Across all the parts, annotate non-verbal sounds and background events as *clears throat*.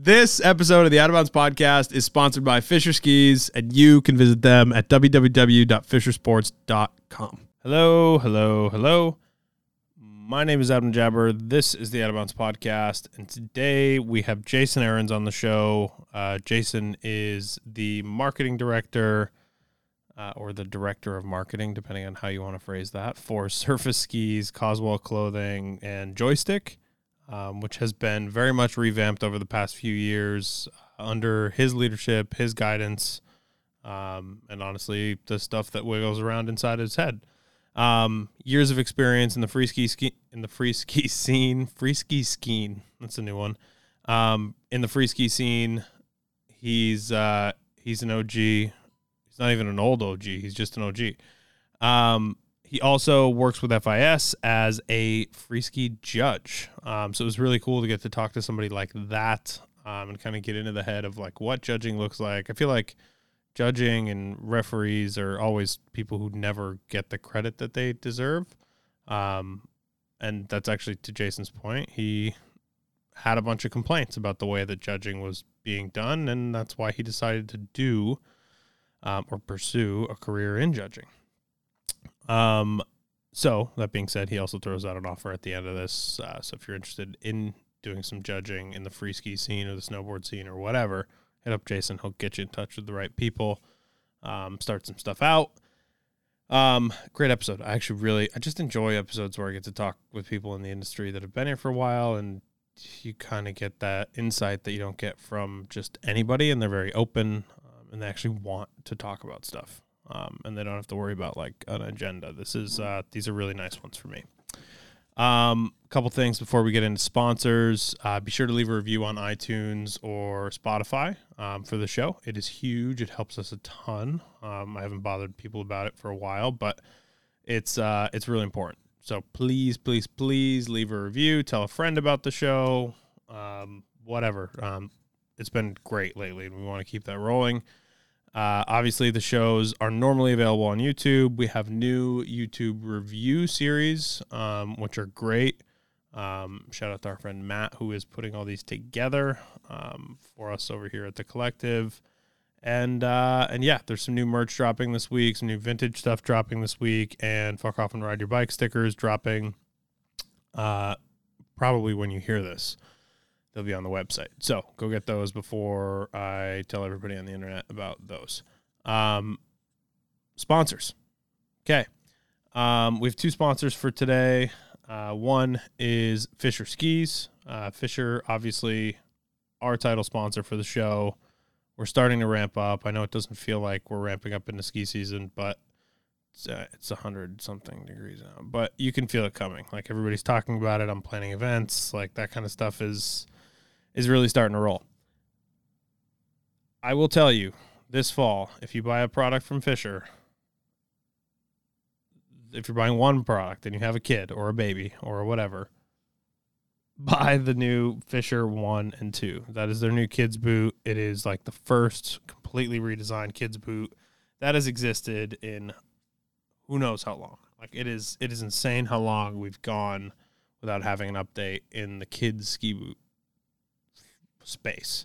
This episode of the Out of Bounds podcast is sponsored by Fischer Skis, and you can visit them at www.fischersports.com. Hello, hello, hello. My name is Adam Jabber. This is the Out of Bounds podcast, and today we have Jason Ahrens on the show. Uh, Jason is the marketing director uh, or the director of marketing, depending on how you want to phrase that, for Surface Skis, Coswell Clothing, and Joystick um, which has been very much revamped over the past few years uh, under his leadership, his guidance, um, and honestly, the stuff that wiggles around inside his head. Um, years of experience in the free ski, ski in the free ski *laughs* scene, free ski skiing. That's a new one. Um, in the free ski scene, he's uh, he's an OG. He's not even an old OG. He's just an OG. Um, he also works with FIS as a free ski judge. Um, so it was really cool to get to talk to somebody like that um, and kind of get into the head of like what judging looks like. I feel like judging and referees are always people who never get the credit that they deserve. Um, and that's actually to Jason's point. He had a bunch of complaints about the way that judging was being done, and that's why he decided to do um, or pursue a career in judging. Um, so that being said, he also throws out an offer at the end of this. Uh, so if you're interested in doing some judging in the free ski scene or the snowboard scene or whatever, hit up Jason. He'll get you in touch with the right people. Um, start some stuff out. Um, great episode. I actually really, I just enjoy episodes where I get to talk with people in the industry that have been here for a while and you kind of get that insight that you don't get from just anybody and they're very open um, and they actually want to talk about stuff um, and they don't have to worry about like an agenda. This is uh, these are really nice ones for me. Um, a couple things before we get into sponsors. Uh, be sure to leave a review on iTunes or Spotify um, for the show. It is huge. It helps us a ton. Um, I haven't bothered people about it for a while, but it's uh, it's really important. So please, please, please leave a review. Tell a friend about the show. Um, whatever. Um, it's been great lately, and we want to keep that rolling. Uh, obviously, the shows are normally available on YouTube. We have new YouTube review series, um, which are great. Um, shout out to our friend Matt, who is putting all these together um, for us over here at the collective. And uh, and yeah, there's some new merch dropping this week, some new vintage stuff dropping this week, and fuck off and ride your bike stickers dropping. Uh, probably when you hear this they'll be on the website. So go get those before I tell everybody on the internet about those. Um, sponsors. Okay. Um, we have two sponsors for today. Uh, one is Fischer Skis. Uh, Fischer, obviously, our title sponsor for the show. We're starting to ramp up. I know it doesn't feel like we're ramping up into ski season, but it's uh, it's a hundred something degrees now. But you can feel it coming. Like everybody's talking about it. I'm planning events. Like that kind of stuff is is really starting to roll. I will tell you this fall, if you buy a product from Fischer, if you're buying one product and you have a kid or a baby or whatever, buy the new Fischer 1 and 2. That is their new kids boot. It is like the first completely redesigned kids boot that has existed in who knows how long. Like it is it is insane how long we've gone without having an update in the kids ski boot space.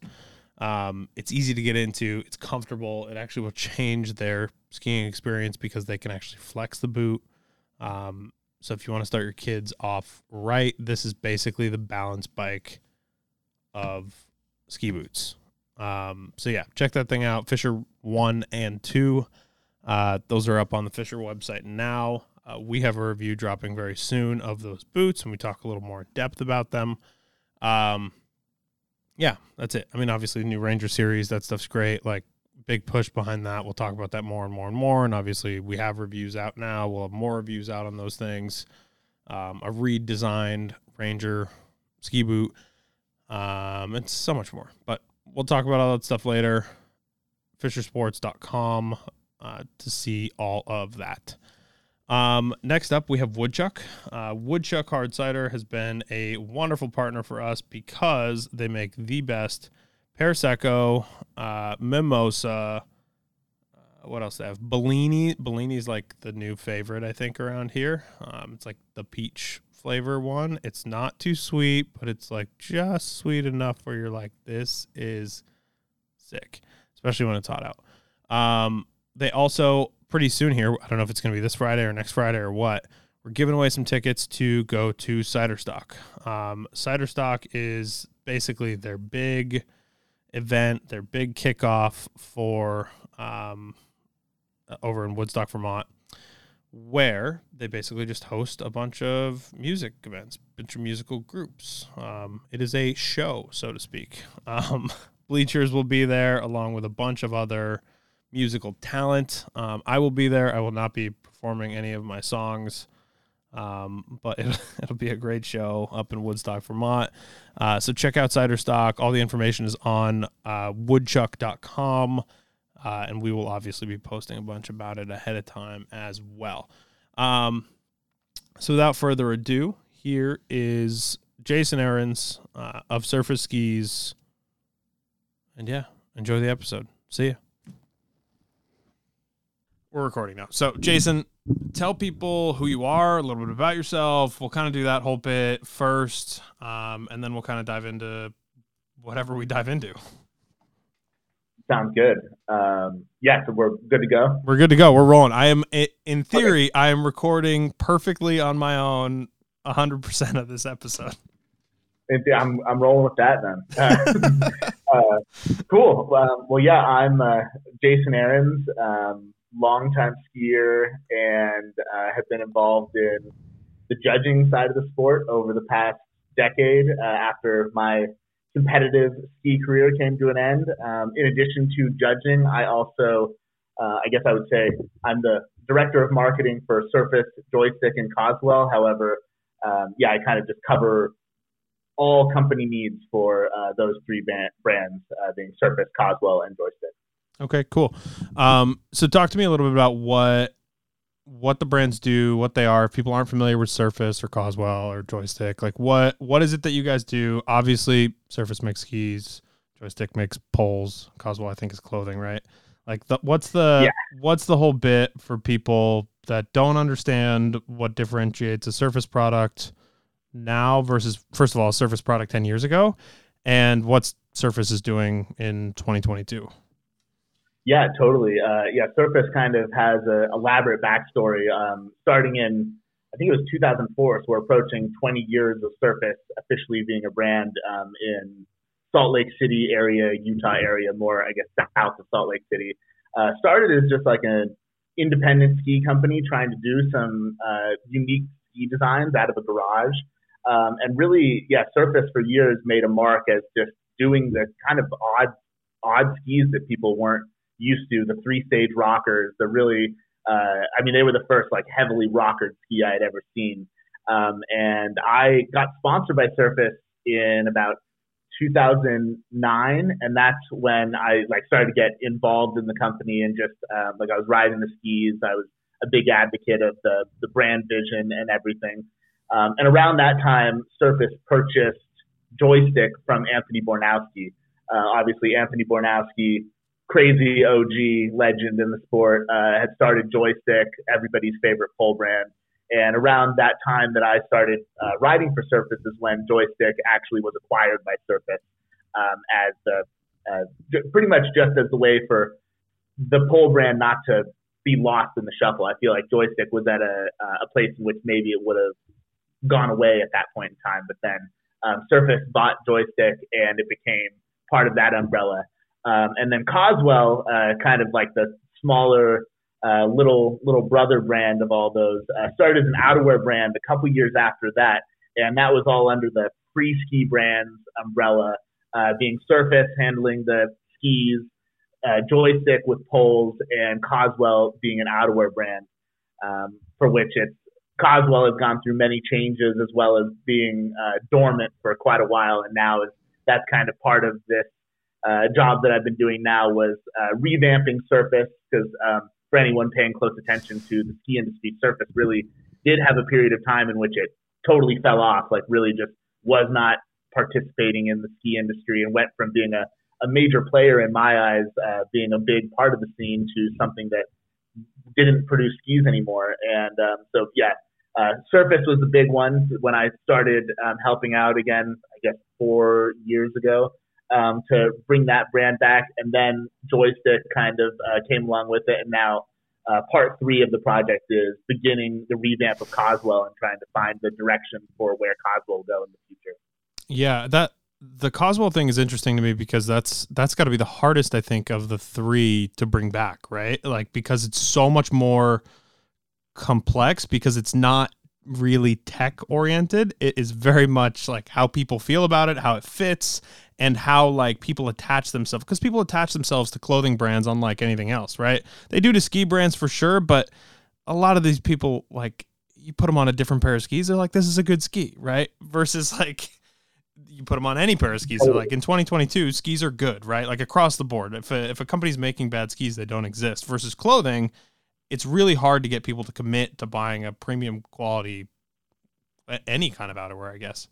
Um, it's easy to get into. It's comfortable. It actually will change their skiing experience because they can actually flex the boot. Um, so if you want to start your kids off right, this is basically the balance bike of ski boots. Um, so yeah, check that thing out. Fischer one and two. Uh, those are up on the Fischer website now. Uh, we have a review dropping very soon of those boots, and we talk a little more in depth about them. Um, yeah, that's it. I mean, obviously, the new Ranger series, that stuff's great. Like, big push behind that. We'll talk about that more and more and more. And obviously, we have reviews out now. We'll have more reviews out on those things. Um, a redesigned Ranger ski boot. Um, and so much more. But we'll talk about all that stuff later. Fischersports.com uh, to see all of that. Um, next up, we have Woodchuck. Uh, Woodchuck Hard Cider has been a wonderful partner for us because they make the best Prosecco, uh, Mimosa. Uh, what else they have? Bellini. Bellini's like the new favorite, I think, around here. Um, it's like the peach flavor one. It's not too sweet, but it's like just sweet enough where you're like, this is sick, especially when it's hot out. Um, they also pretty soon here. I don't know if it's going to be this Friday or next Friday or what. We're giving away some tickets to go to Cider Stock. Um, Cider Stock is basically their big event, their big kickoff for um, over in Woodstock, Vermont, where they basically just host a bunch of music events, bunch of musical groups. Um, it is a show, so to speak. *laughs* Um, Bleachers will be there along with a bunch of other musical talent. Um, I will be there. I will not be performing any of my songs. Um, but *laughs* it, will be a great show up in Woodstock, Vermont. Uh, so check out Cider Stock. All the information is on uh, woodchuck.com. Uh, and we will obviously be posting a bunch about it ahead of time as well. Um, so without further ado, here is Jason Ahrens uh, of Surface Skis. And yeah, enjoy the episode. See ya. We're recording now. So, Jason, tell people who you are, a little bit about yourself. We'll kind of do that whole bit first, um, and then we'll kind of dive into whatever we dive into. Sounds good. Um, yeah, so we're good to go. We're good to go. We're rolling. I am, in theory, okay. I am recording perfectly on my own 100% of this episode. I'm, I'm rolling with that then. *laughs* uh, cool. Um, well, yeah, I'm uh, Jason Ahrens. Um, longtime skier and uh, have been involved in the judging side of the sport over the past decade uh, after my competitive ski career came to an end. Um, in addition to judging, I also, uh, I guess I would say, I'm the director of marketing for Surface, Joystick, and Coswell. However, um, yeah, I kind of just cover all company needs for uh, those three brands, uh, being Surface, Coswell, and Joystick. Okay, cool. Um, so talk to me a little bit about what what the brands do, what they are. If people aren't familiar with Surface or Coswell or Joystick, like what what is it that you guys do? Obviously, Surface makes keys, Joystick makes poles, Coswell I think is clothing, right? Like the, what's the yeah. what's the whole bit for people that don't understand what differentiates a Surface product now versus first of all, a Surface product 10 years ago and what's Surface is doing in 2022? Yeah, totally. Uh, yeah, Surface kind of has an elaborate backstory. Um, starting in, I think it was 2004, so we're approaching 20 years of Surface officially being a brand um, in Salt Lake City area, Utah area, more I guess south of Salt Lake City. Uh, started as just like an independent ski company trying to do some uh, unique ski designs out of a garage, um, and really, yeah, Surface for years made a mark as just doing the kind of odd odd skis that people weren't used to, the three stage rockers, the really, uh, I mean, they were the first like heavily rockered ski I had ever seen. Um, and I got sponsored by Surface in about 2009, and that's when I like started to get involved in the company and just um, like I was riding the skis. I was a big advocate of the the brand vision and everything. Um, and around that time, Surface purchased Joystick from Anthony Boronowski. Uh, obviously, Anthony Boronowski crazy OG legend in the sport, uh, had started Joystick, everybody's favorite pole brand. And around that time that I started uh, riding for Surface is when Joystick actually was acquired by Surface um, as the uh, pretty much just as the way for the pole brand not to be lost in the shuffle. I feel like Joystick was at a, a place in which maybe it would have gone away at that point in time, but then um, Surface bought Joystick and it became part of that umbrella. Um, and then Coswell, uh, kind of like the smaller uh, little little brother brand of all those, uh, started as an outerwear brand a couple years after that, and that was all under the Free Ski Brands umbrella, uh, being Surface handling the skis, uh, Joystick with poles, and Coswell being an outerwear brand, um, for which it's Coswell has gone through many changes as well as being uh, dormant for quite a while, and now is that's kind of part of this uh, job that I've been doing now was uh, revamping Surface because um, for anyone paying close attention to the ski industry, Surface really did have a period of time in which it totally fell off, like really just was not participating in the ski industry and went from being a, a major player in my eyes, uh, being a big part of the scene to something that didn't produce skis anymore. And um, so, yeah, uh, Surface was the big one when I started um, helping out again, I guess four years ago, um, to bring that brand back. And then Joystick kind of uh, came along with it. And now uh, part three of the project is beginning the revamp of Coswell and trying to find the direction for where Coswell will go in the future. Yeah, that the Coswell thing is interesting to me because that's that's got to be the hardest I think of the three to bring back, right? Like because it's so much more complex because it's not really tech oriented. It is very much like how people feel about it, how it fits, and how like people attach themselves because people attach themselves to clothing brands unlike anything else, right? They do to ski brands for sure, but a lot of these people like you put them on a different pair of skis, they're like, this is a good ski, right? *laughs* Versus like you put them on any pair of skis. They're like in 2022, skis are good, right? Like across the board. If a, if a company's making bad skis, they don't exist. Versus clothing, it's really hard to get people to commit to buying a premium quality any kind of outerwear, I guess.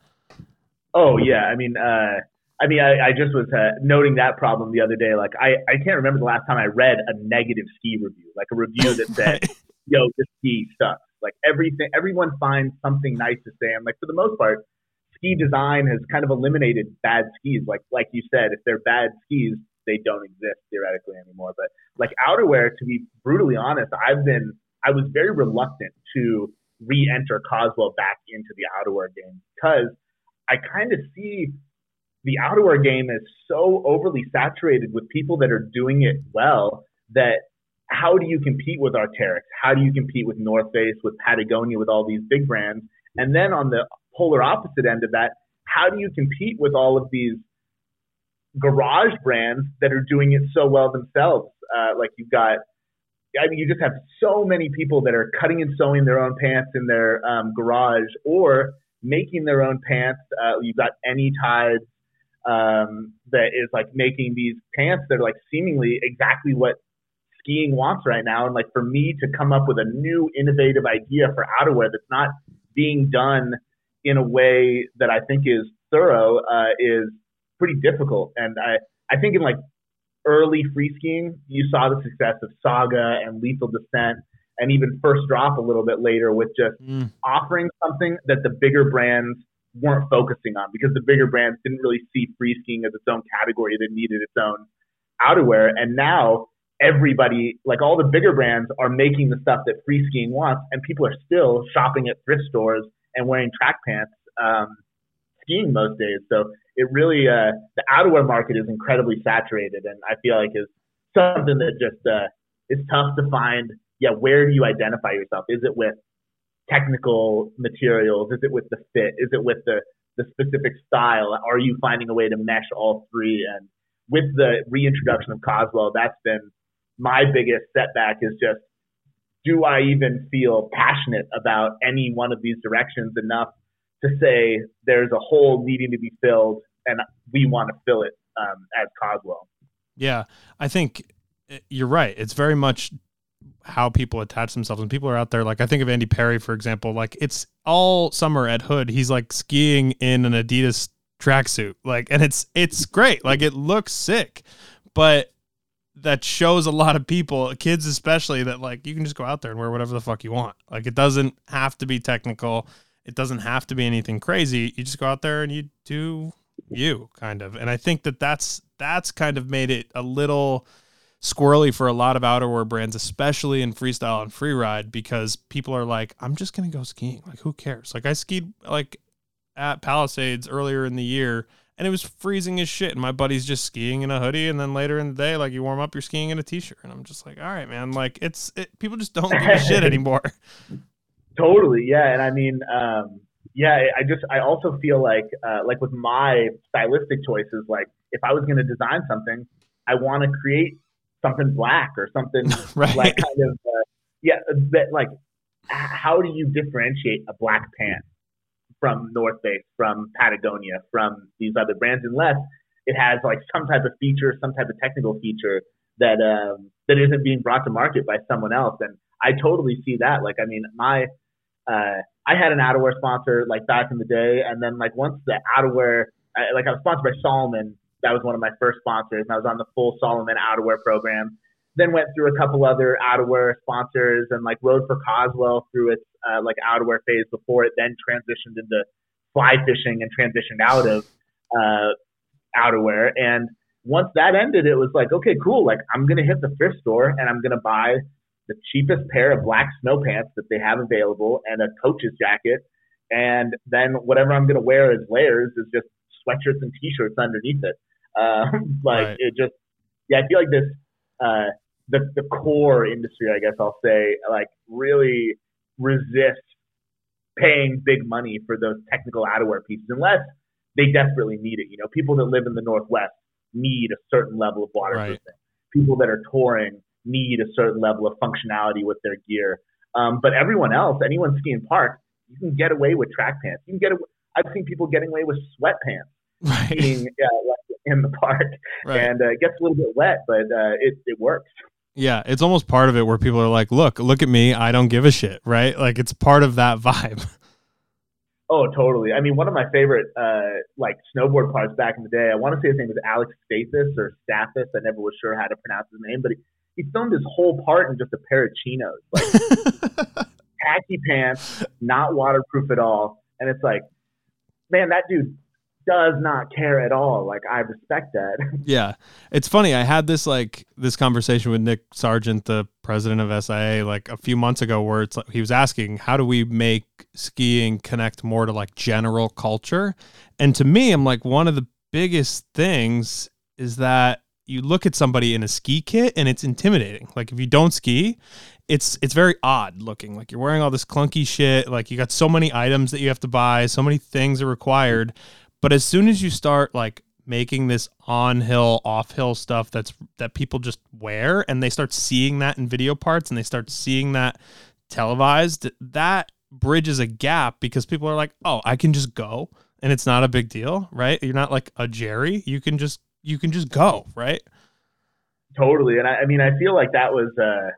Oh yeah, I mean, uh, I mean, I, I just was uh, noting that problem the other day. Like, I, I can't remember the last time I read a negative ski review, like a review that *laughs* said, "Yo, this ski sucks." Like everything, everyone finds something nice to say. I'm like, for the most part, ski design has kind of eliminated bad skis. Like, like you said, if they're bad skis, they don't exist theoretically anymore. But like outerwear, to be brutally honest, I've been I was very reluctant to re-enter Coswell back into the outerwear game because I kind of see the outerwear game is so overly saturated with people that are doing it well that how do you compete with Arc'teryx? How do you compete with North Face, with Patagonia, with all these big brands? And then on the polar opposite end of that, how do you compete with all of these garage brands that are doing it so well themselves. Uh, like you've got, I mean, you just have so many people that are cutting and sewing their own pants in their um, garage or making their own pants. Uh, you've got Anytides um, that is like making these pants that are like seemingly exactly what skiing wants right now. And like for me to come up with a new innovative idea for outerwear that's not being done in a way that I think is thorough uh, is pretty difficult. And I, I think in like early free skiing, you saw the success of Saga and Lethal Descent and even First Drop a little bit later with just mm. offering something that the bigger brands weren't focusing on because the bigger brands didn't really see free skiing as its own category that needed its own outerwear. And now everybody, like all the bigger brands, are making the stuff that free skiing wants, and people are still shopping at thrift stores and wearing track pants um, skiing most days. So it really uh, the outerwear market is incredibly saturated, and I feel like is something that just uh, is tough to find. Yeah, where do you identify yourself? Is it with technical materials? Is it with the fit? Is it with the the specific style? Are you finding a way to mesh all three? And with the reintroduction of Coswell, that's been my biggest setback. Is just do I even feel passionate about any one of these directions enough to say there's a hole needing to be filled and we want to fill it um, as Coswell. Yeah, I think eh, you're right. It's very much how people attach themselves and people are out there like i think of andy parry for example like it's all summer at hood he's like skiing in an adidas tracksuit like and it's it's great like it looks sick but that shows a lot of people kids especially that like you can just go out there and wear whatever the fuck you want like it doesn't have to be technical it doesn't have to be anything crazy. You just go out there and you do you kind of. And I think that that's that's kind of made it a little squirrely for a lot of outerwear brands, especially in freestyle and freeride, because people are like, I'm just gonna go skiing. Like, who cares? Like, I skied like at Palisades earlier in the year, and it was freezing as shit. And my buddy's just skiing in a hoodie, and then later in the day, like you warm up, you're skiing in a t-shirt, and I'm just like, all right, man. Like, it's it, people just don't give a shit *laughs* anymore. Totally, yeah. And I mean, um, yeah, I just I also feel like uh, like with my stylistic choices, like if I was going to design something, I want to create something black or something *laughs* right. like kind of uh, yeah, that like how do you differentiate a black pant from North Face, from Patagonia, from these other brands, unless it has like some type of feature, some type of technical feature that um, that isn't being brought to market by someone else. And I totally see that. Like, I mean, my uh, I had an outerwear sponsor like back in the day, and then like once the outerwear, I, like I was sponsored by Salomon, that was one of my first sponsors, and I was on the full Salomon outerwear program. then went through a couple other outerwear sponsors and like rode for Coswell through its uh, like outerwear phase before it then transitioned into fly fishing and transitioned out of uh, outerwear. And once that ended, it was like, okay, cool. Like I'm gonna hit the thrift store and I'm gonna buy the cheapest pair of black snow pants that they have available and a coach's jacket. And then whatever I'm gonna wear as layers is just sweatshirts and t-shirts underneath it. Um, *laughs* like right. it just, yeah, I feel like this, uh, the, the core industry, I guess I'll say, like really resists paying big money for those technical outerwear pieces unless they desperately need it. You know, people that live in the Northwest need a certain level of waterproofing. Right. People that are touring need a certain level of functionality with their gear. Um, but everyone else, anyone skiing park, you can get away with track pants. You can get. Away, I've seen people getting away with sweatpants *laughs* right. skiing uh, in the park, right. and uh, it gets a little bit wet, but uh, it it works. Yeah, it's almost part of it where people are like, "Look, look at me, I don't give a shit," right? Like it's part of that vibe. *laughs* Oh, totally. I mean, one of my favorite uh, like snowboard parts back in the day. I want to say his name was Alex Stathis or Stathis. I never was sure how to pronounce his name, but he, he filmed his whole part in just a pair of chinos, like *laughs* khaki pants, not waterproof at all. And it's like, man, that dude does not care at all. Like I respect that. *laughs* Yeah. It's funny. I had this like this conversation with Nick Sargent, the president of SIA, like a few months ago where it's like he was asking, how do we make skiing connect more to like general culture? And to me, I'm like, one of the biggest things is that you look at somebody in a ski kit and it's intimidating. Like if you don't ski, it's it's very odd looking. Like you're wearing all this clunky shit. Like you got so many items that you have to buy, so many things are required. But as soon as you start like making this on hill, off hill stuff that's that people just wear and they start seeing that in video parts and they start seeing that televised, that bridges a gap because people are like, "Oh, I can just go." And it's not a big deal, right? You're not like a Jerry. You can just you can just go, right? Totally. And I, I mean, I feel like that was uh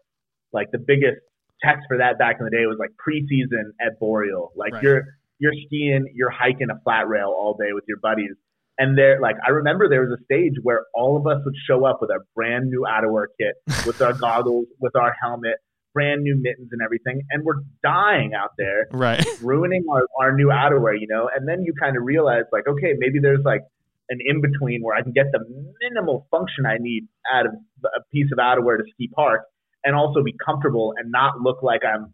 like the biggest test for that back in the day was like preseason at Boreal. Like right. you're you're skiing, you're hiking a flat rail all day with your buddies. And there, like, I remember there was a stage where all of us would show up with our brand new outerwear kit, *laughs* with our goggles, with our helmet, brand new mittens and everything. And we're dying out there, right? *laughs* Ruining our, our new outerwear, you know? And then you kind of realize, like, okay, maybe there's like an in between where I can get the minimal function I need out of a piece of outerwear to ski park and also be comfortable and not look like I'm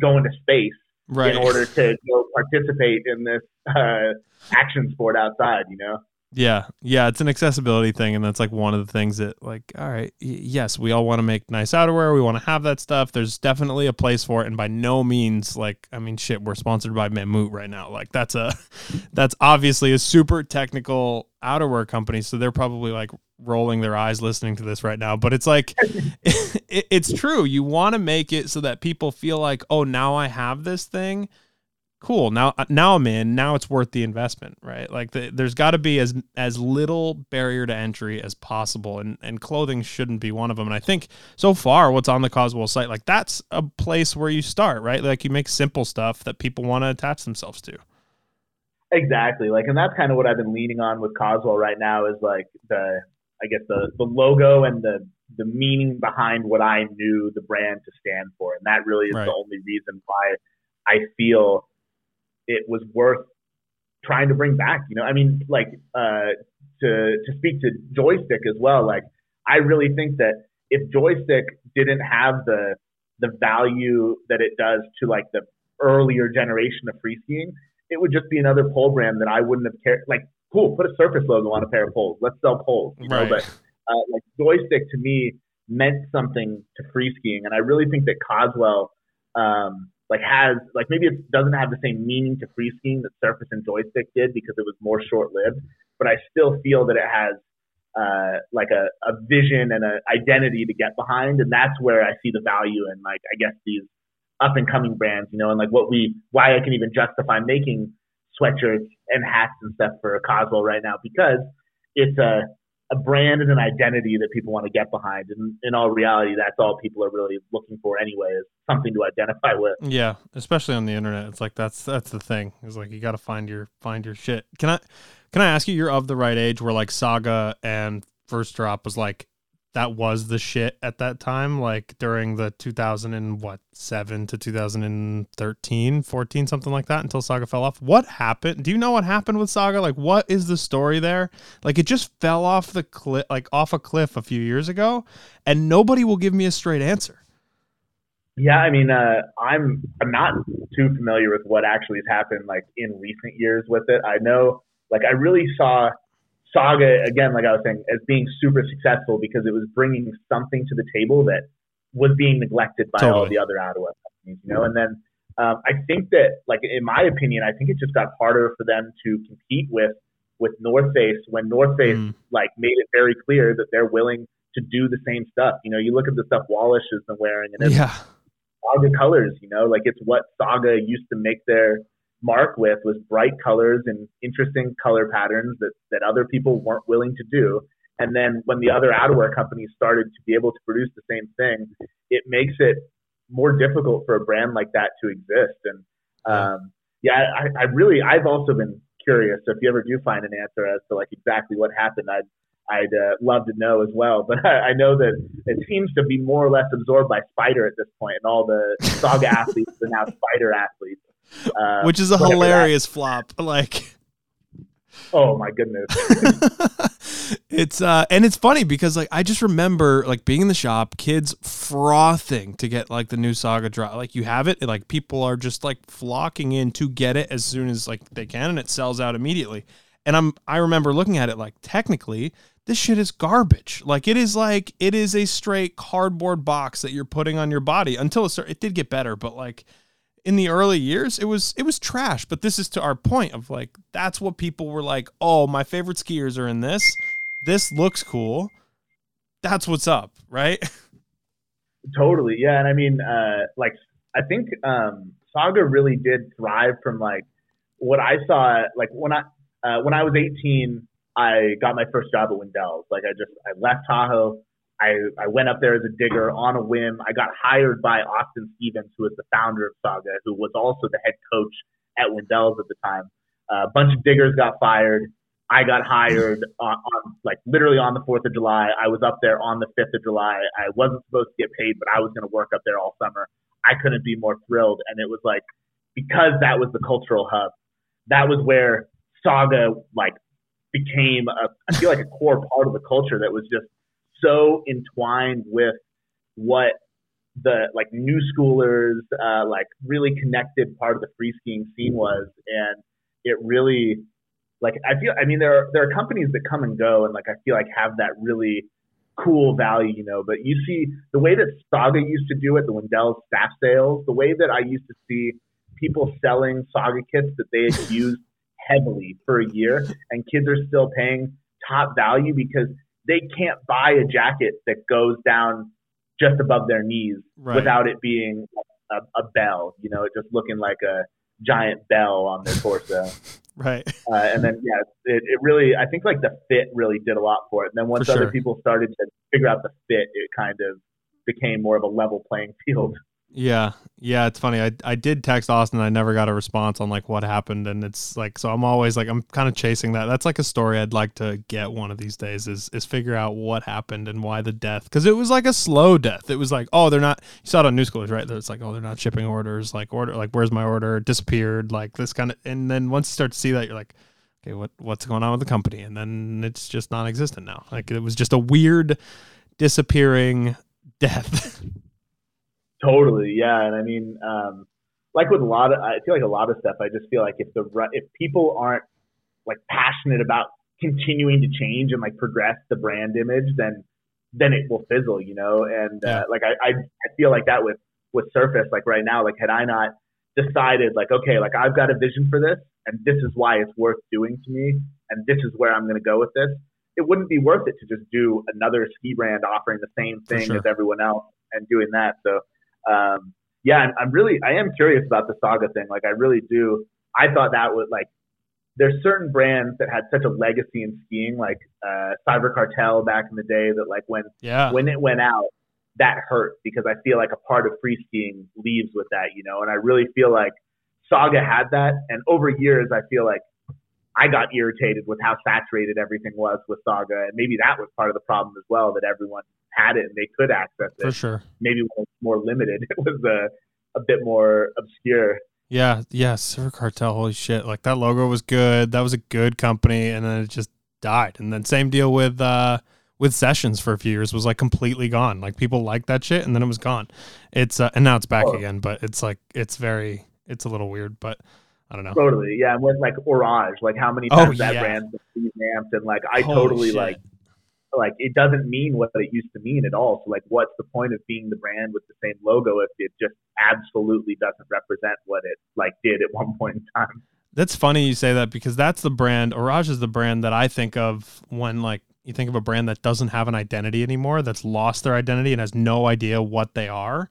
going to space right. in order to go participate in this uh, action sport outside. You know. Yeah, yeah, it's an accessibility thing, and that's like one of the things that, like, all right, y- yes, we all want to make nice outerwear, we want to have that stuff. There's definitely a place for it, and by no means, like, I mean, shit, we're sponsored by Mammut right now. Like, that's a, *laughs* that's obviously a super technical outerwear company, so they're probably like rolling their eyes listening to this right now, but it's like *laughs* it, it's true. You want to make it so that people feel like, "Oh, now I have this thing." Cool. Now uh, now I'm in. Now it's worth the investment, right? Like the, there's got to be as as little barrier to entry as possible and and clothing shouldn't be one of them. And I think so far what's on the Coswell site, like that's a place where you start, right? Like you make simple stuff that people want to attach themselves to. Exactly. Like, and that's kind of what I've been leaning on with Coswell right now is like the I guess the the logo and the the meaning behind what I knew the brand to stand for, and that really is right. the only reason why I feel it was worth trying to bring back. You know, I mean, like uh, to to speak to joystick as well. Like, I really think that if joystick didn't have the the value that it does to like the earlier generation of free skiing, it would just be another pole brand that I wouldn't have cared. Like cool, put a Surface logo on a pair of poles. Let's sell poles. You know? But uh, like joystick to me meant something to free skiing, and I really think that Coswell um, like has like maybe it doesn't have the same meaning to free skiing that Surface and joystick did because it was more short lived. But I still feel that it has uh, like a, a vision and an identity to get behind, and that's where I see the value in like I guess these up and coming brands, you know, and like what we why I can even justify making sweatshirts and hats and stuff for Coswell right now because it's a a brand and an identity that people want to get behind. And in all reality, that's all people are really looking for anyway is something to identify with. Yeah, especially on the internet. It's like that's that's the thing. It's like you got to find your find your shit. Can I can I ask you? You're of the right age where like Saga and First Drop was like that was the shit at that time like during the 2000 and what 7 to 2013 14 something like that until saga fell off. What happened? Do you know what happened with saga? Like what is the story there? Like it just fell off the cliff like off a cliff a few years ago and nobody will give me a straight answer. Yeah, I mean, uh, I'm I'm not too familiar with what actually has happened like in recent years with it. I know, like, I really saw Saga again, like I was saying, as being super successful because it was bringing something to the table that was being neglected by totally. all the other outerwear companies, you know. And then um, I think that, like in my opinion, I think it just got harder for them to compete with with North Face when North Face mm. like made it very clear that they're willing to do the same stuff. You know, you look at the stuff Wallisch has been wearing, and it's yeah. Saga colors. You know, like it's what Saga used to make their mark with was bright colors and interesting color patterns that, that other people weren't willing to do. And then when the other outerwear companies started to be able to produce the same thing, it makes it more difficult for a brand like that to exist. And um, yeah, I, I really, I've also been curious. So if you ever do find an answer as to like exactly what happened, I'd, I'd uh, love to know as well. *laughs* But I, I know that it seems to be more or less absorbed by Spider at this point, and all the Saga *laughs* athletes are now Spider athletes. Uh, which is a hilarious that. flop. *laughs* Like, oh my goodness, *laughs* it's uh, and it's funny because like I just remember like being in the shop, kids frothing to get like the new Saga drop. Like you have it, like people are just like flocking in to get it as soon as like they can, and it sells out immediately. And I'm I remember looking at it like technically this shit is garbage. Like it is like it is a straight cardboard box that you're putting on your body until it, it did get better, but like in the early years it was it was trash but this is to our point of like that's what people were like oh my favorite skiers are in this. This looks cool. That's what's up right? *laughs* Totally yeah and i mean uh like i think um saga really did thrive from like what i saw like when i uh, when i was 18 i got my first job at windells. Like i just i left tahoe I, I went up there as a digger on a whim. I got hired by Austin Stevens, who was the founder of Saga, who was also the head coach at Windells at the time. Uh, a bunch of diggers got fired. I got hired on, on like literally on the 4th of July. I was up there on the 5th of July. I wasn't supposed to get paid, but I was going to work up there all summer. I couldn't be more thrilled. And it was like, because that was the cultural hub, that was where Saga like became a, I feel like a core part of the culture that was just so entwined with what the like new schoolers uh, like really connected part of the free skiing scene was. And it really like I feel I mean there are there are companies that come and go and like I feel like have that really cool value, you know, but you see the way that Saga used to do it, the Wendell staff sales, the way that I used to see people selling Saga kits that they had *laughs* used heavily for a year and kids are still paying top value because they can't buy a jacket that goes down just above their knees right. without it being a, a, bell, you know, just looking like a giant bell on their torso. *laughs* right. Uh, and then, yeah, it, it really, I think like the fit really did a lot for it. And then once for other sure. people started to figure out the fit, it kind of became more of a level playing field. Yeah, yeah, it's funny. I I did text Austin. I never got a response on like what happened, and it's like so. I'm always like I'm kind of chasing that. That's like a story I'd like to get one of these days. Is is figure out what happened and why the death? Because it was like a slow death. It was like oh they're not. You saw it on Newschoolers right? It's like oh they're not shipping orders. Like order like where's my order? Disappeared. Like this kind of. And then once you start to see that, you're like okay what what's going on with the company? And then it's just non-existent now. Like it was just a weird disappearing death. *laughs* Totally, yeah. And I mean, um, like with a lot of, I feel like a lot of stuff. I just feel like if the if people aren't like passionate about continuing to change and like progress the brand image, then then it will fizzle, you know. And uh, like I, I I feel like that with with Surface, like right now, like had I not decided like okay, like I've got a vision for this, and this is why it's worth doing to me, and this is where I'm going to go with this. It wouldn't be worth it to just do another ski brand offering the same thing sure. as everyone else and doing that. So um, yeah, I'm, I'm really, I am curious about the Saga thing. Like, I really do. I thought that would like, there's certain brands that had such a legacy in skiing, like uh, Cyber Cartel back in the day. That like when yeah. when it went out, that hurt because I feel like a part of free skiing leaves with that, you know. And I really feel like Saga had that, and over years, I feel like I got irritated with how saturated everything was with Saga, and maybe that was part of the problem as well. That everyone had it and they could access it. For sure. Maybe when *laughs* it was more limited, it was a a bit more obscure. Yeah, yeah, Silver Cartel, holy shit. Like that logo was good. That was a good company and then it just died. And then same deal with uh with Sessions for a few years was like completely gone. Like people liked that shit and then it was gone. It's uh, and now it's back oh. again, but it's like it's very it's a little weird, but I don't know. Totally. Yeah, and with like Orage, like how many oh, times oh, that yeah. brand was revamped and like I holy totally shit. like like it doesn't mean what it used to mean at all. So like what's the point of being the brand with the same logo if it just absolutely doesn't represent what it like did at one point in time? That's funny you say that because that's the brand Orage is the brand that I think of when like you think of a brand that doesn't have an identity anymore, that's lost their identity and has no idea what they are.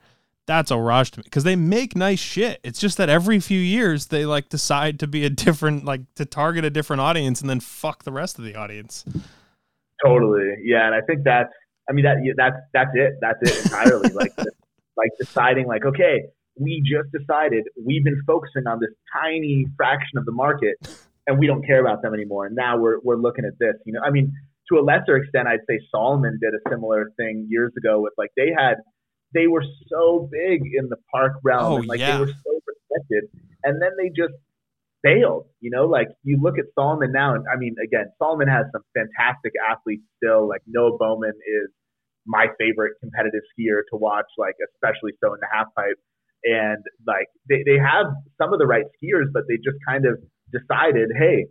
That's Orage to me because they make nice shit. It's just that every few years they like decide to be a different, like to target a different audience and then fuck the rest of the audience. Totally. Yeah. And I think that's, I mean, that, that's, that's it. That's it entirely. like, like deciding like, okay, we just decided we've been focusing on this tiny fraction of the market and we don't care about them anymore. And now we're, we're looking at this, you know, I mean, to a lesser extent, I'd say Salomon did a similar thing years ago with like, they had, they were so big in the park realm oh, and like yeah. they were so respected. And then they just failed. You know, like you look at Salomon now, and I mean, again, Salomon has some fantastic athletes still. Like Noah Bowman is my favorite competitive skier to watch, like especially so in the half pipe. And like they, they have some of the right skiers, but they just kind of decided, hey,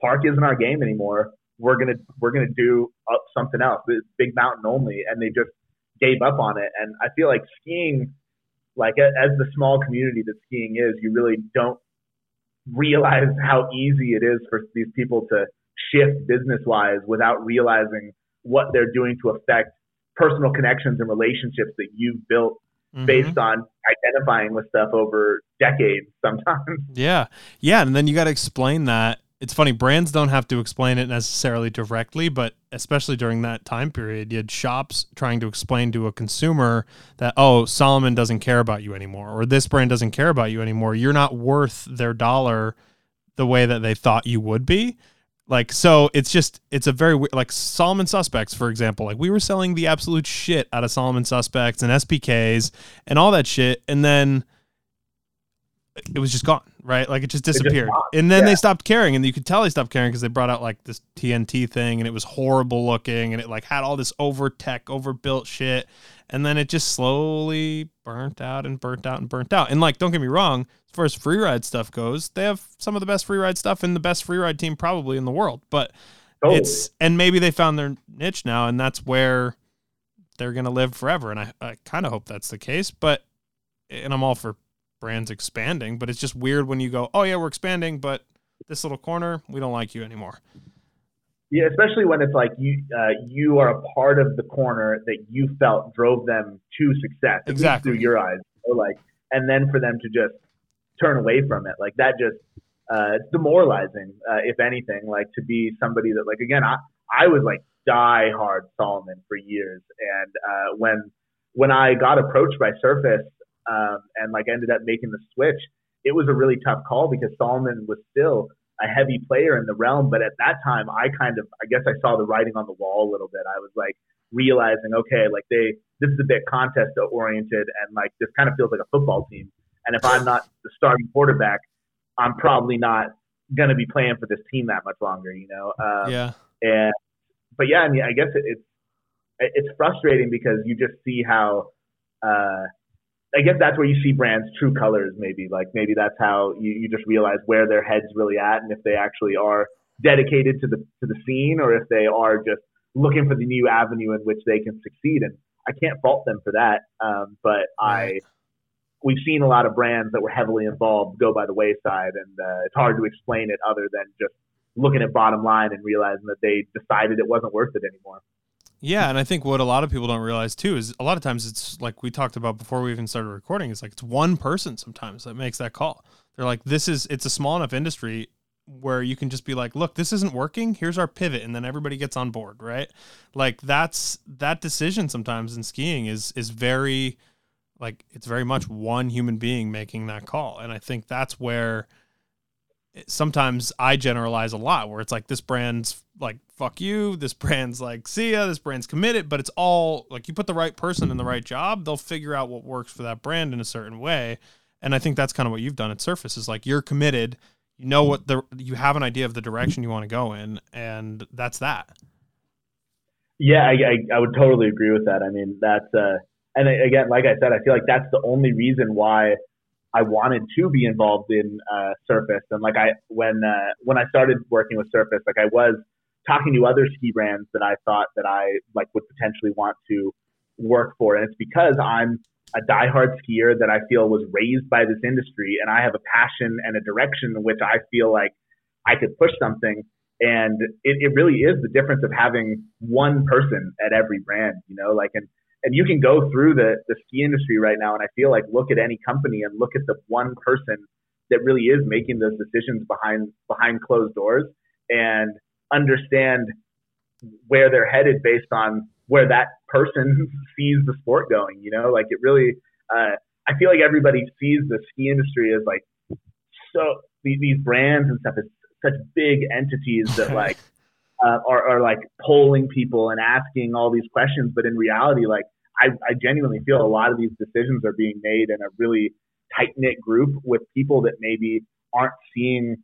park isn't our game anymore. We're gonna we're gonna do up something else. It's big mountain only, and they just gave up on it. And I feel like skiing, like as the small community that skiing is, you really don't realize *laughs* how easy it is for these people to shift business wise without realizing what they're doing to affect personal connections and relationships that you've built mm-hmm. based on identifying with stuff over decades sometimes. *laughs* Yeah. Yeah. And then you got to explain that it's funny brands don't have to explain it necessarily directly but especially during that time period you had shops trying to explain to a consumer that oh salomon doesn't care about you anymore or this brand doesn't care about you anymore. You're not worth their dollar the way that they thought you would be. Like so it's just it's a very like salomon suspects for example like we were selling the absolute shit out of salomon suspects and spks and all that shit and then it was just gone, right? Like it just disappeared. Just and then yeah. they stopped caring, and you could tell they stopped caring because they brought out like this TNT thing, and it was horrible looking, and it like had all this over tech, overbuilt shit, and then it just slowly burnt out and burnt out and burnt out. And like, don't get me wrong, as far as free ride stuff goes, they have some of the best free ride stuff and the best free ride team probably in the world. But totally. it's and maybe they found their niche now, and that's where they're gonna live forever. And I, I kind of hope that's the case, but and I'm all for brands expanding, but it's just weird when you go, oh yeah, we're expanding, but this little corner, we don't like you anymore. Yeah, especially when it's like you uh, you are a part of the corner that you felt drove them to success, exactly through your eyes. So like, and then for them to just turn away from it, like that just uh, it's demoralizing, uh, if anything. Like to be somebody that like again, I I was like die hard Salomon for years, and uh, when when I got approached by Surface um, and like ended up making the switch. It was a really tough call because Salomon was still a heavy player in the realm, but at that time, I kind of, I guess I saw the writing on the wall a little bit. I was like realizing, okay, like they, this is a bit contest oriented, and like this kind of feels like a football team. And if I'm not the starting quarterback, I'm probably not gonna be playing for this team that much longer, you know. Um, yeah. And but yeah, I mean, I guess it, it's it's frustrating because you just see how uh, I guess that's where you see brands' true colors. Maybe like maybe that's how you, you just realize where their heads really at, and if they actually are dedicated to the to the scene, or if they are just looking for the new avenue in which they can succeed. And I can't fault them for that. Um, but I we've seen a lot of brands that were heavily involved go by the wayside, and uh, it's hard to explain it other than just looking at bottom line and realizing that they decided it wasn't worth it anymore. Yeah, and I think what a lot of people don't realize too is a lot of times it's like we talked about before we even started recording. It's like it's one person sometimes that makes that call. They're like, "This is it's a small enough industry where you can just be like, look, this isn't working. Here's our pivot, and then everybody gets on board, right? Like that's that decision sometimes in skiing is is very like it's very much one human being making that call, and I think that's where sometimes I generalize a lot where it's like this brand's like fuck you, this brand's like see ya, this brand's committed, but it's all like you put the right person in the right job, they'll figure out what works for that brand in a certain way. And I think that's kind of what you've done at Surface is like you're committed, you know what the you have an idea of the direction you want to go in, and that's that. Yeah, I, I, I would totally agree with that. I mean, that's uh, and again, like I said, I feel like that's the only reason why I wanted to be involved in uh, Surface. And like I when uh, when I started working with Surface, like I was talking to other ski brands that I thought that I like would potentially want to work for, and it's because I'm a diehard skier that I feel was raised by this industry, and I have a passion and a direction in which I feel like I could push something. And it, it really is the difference of having one person at every brand, you know, like, and and you can go through the, the ski industry right now and I feel like look at any company and look at the one person that really is making those decisions behind behind closed doors and understand where they're headed based on where that person *laughs* sees the sport going you know? Like it really uh, i feel like everybody sees the ski industry as like so these, these brands and stuff as such big entities that *laughs* like uh, are, are like polling people and asking all these questions. But in reality, like I, I genuinely feel a lot of these decisions are being made in a really tight knit group with people that maybe aren't seeing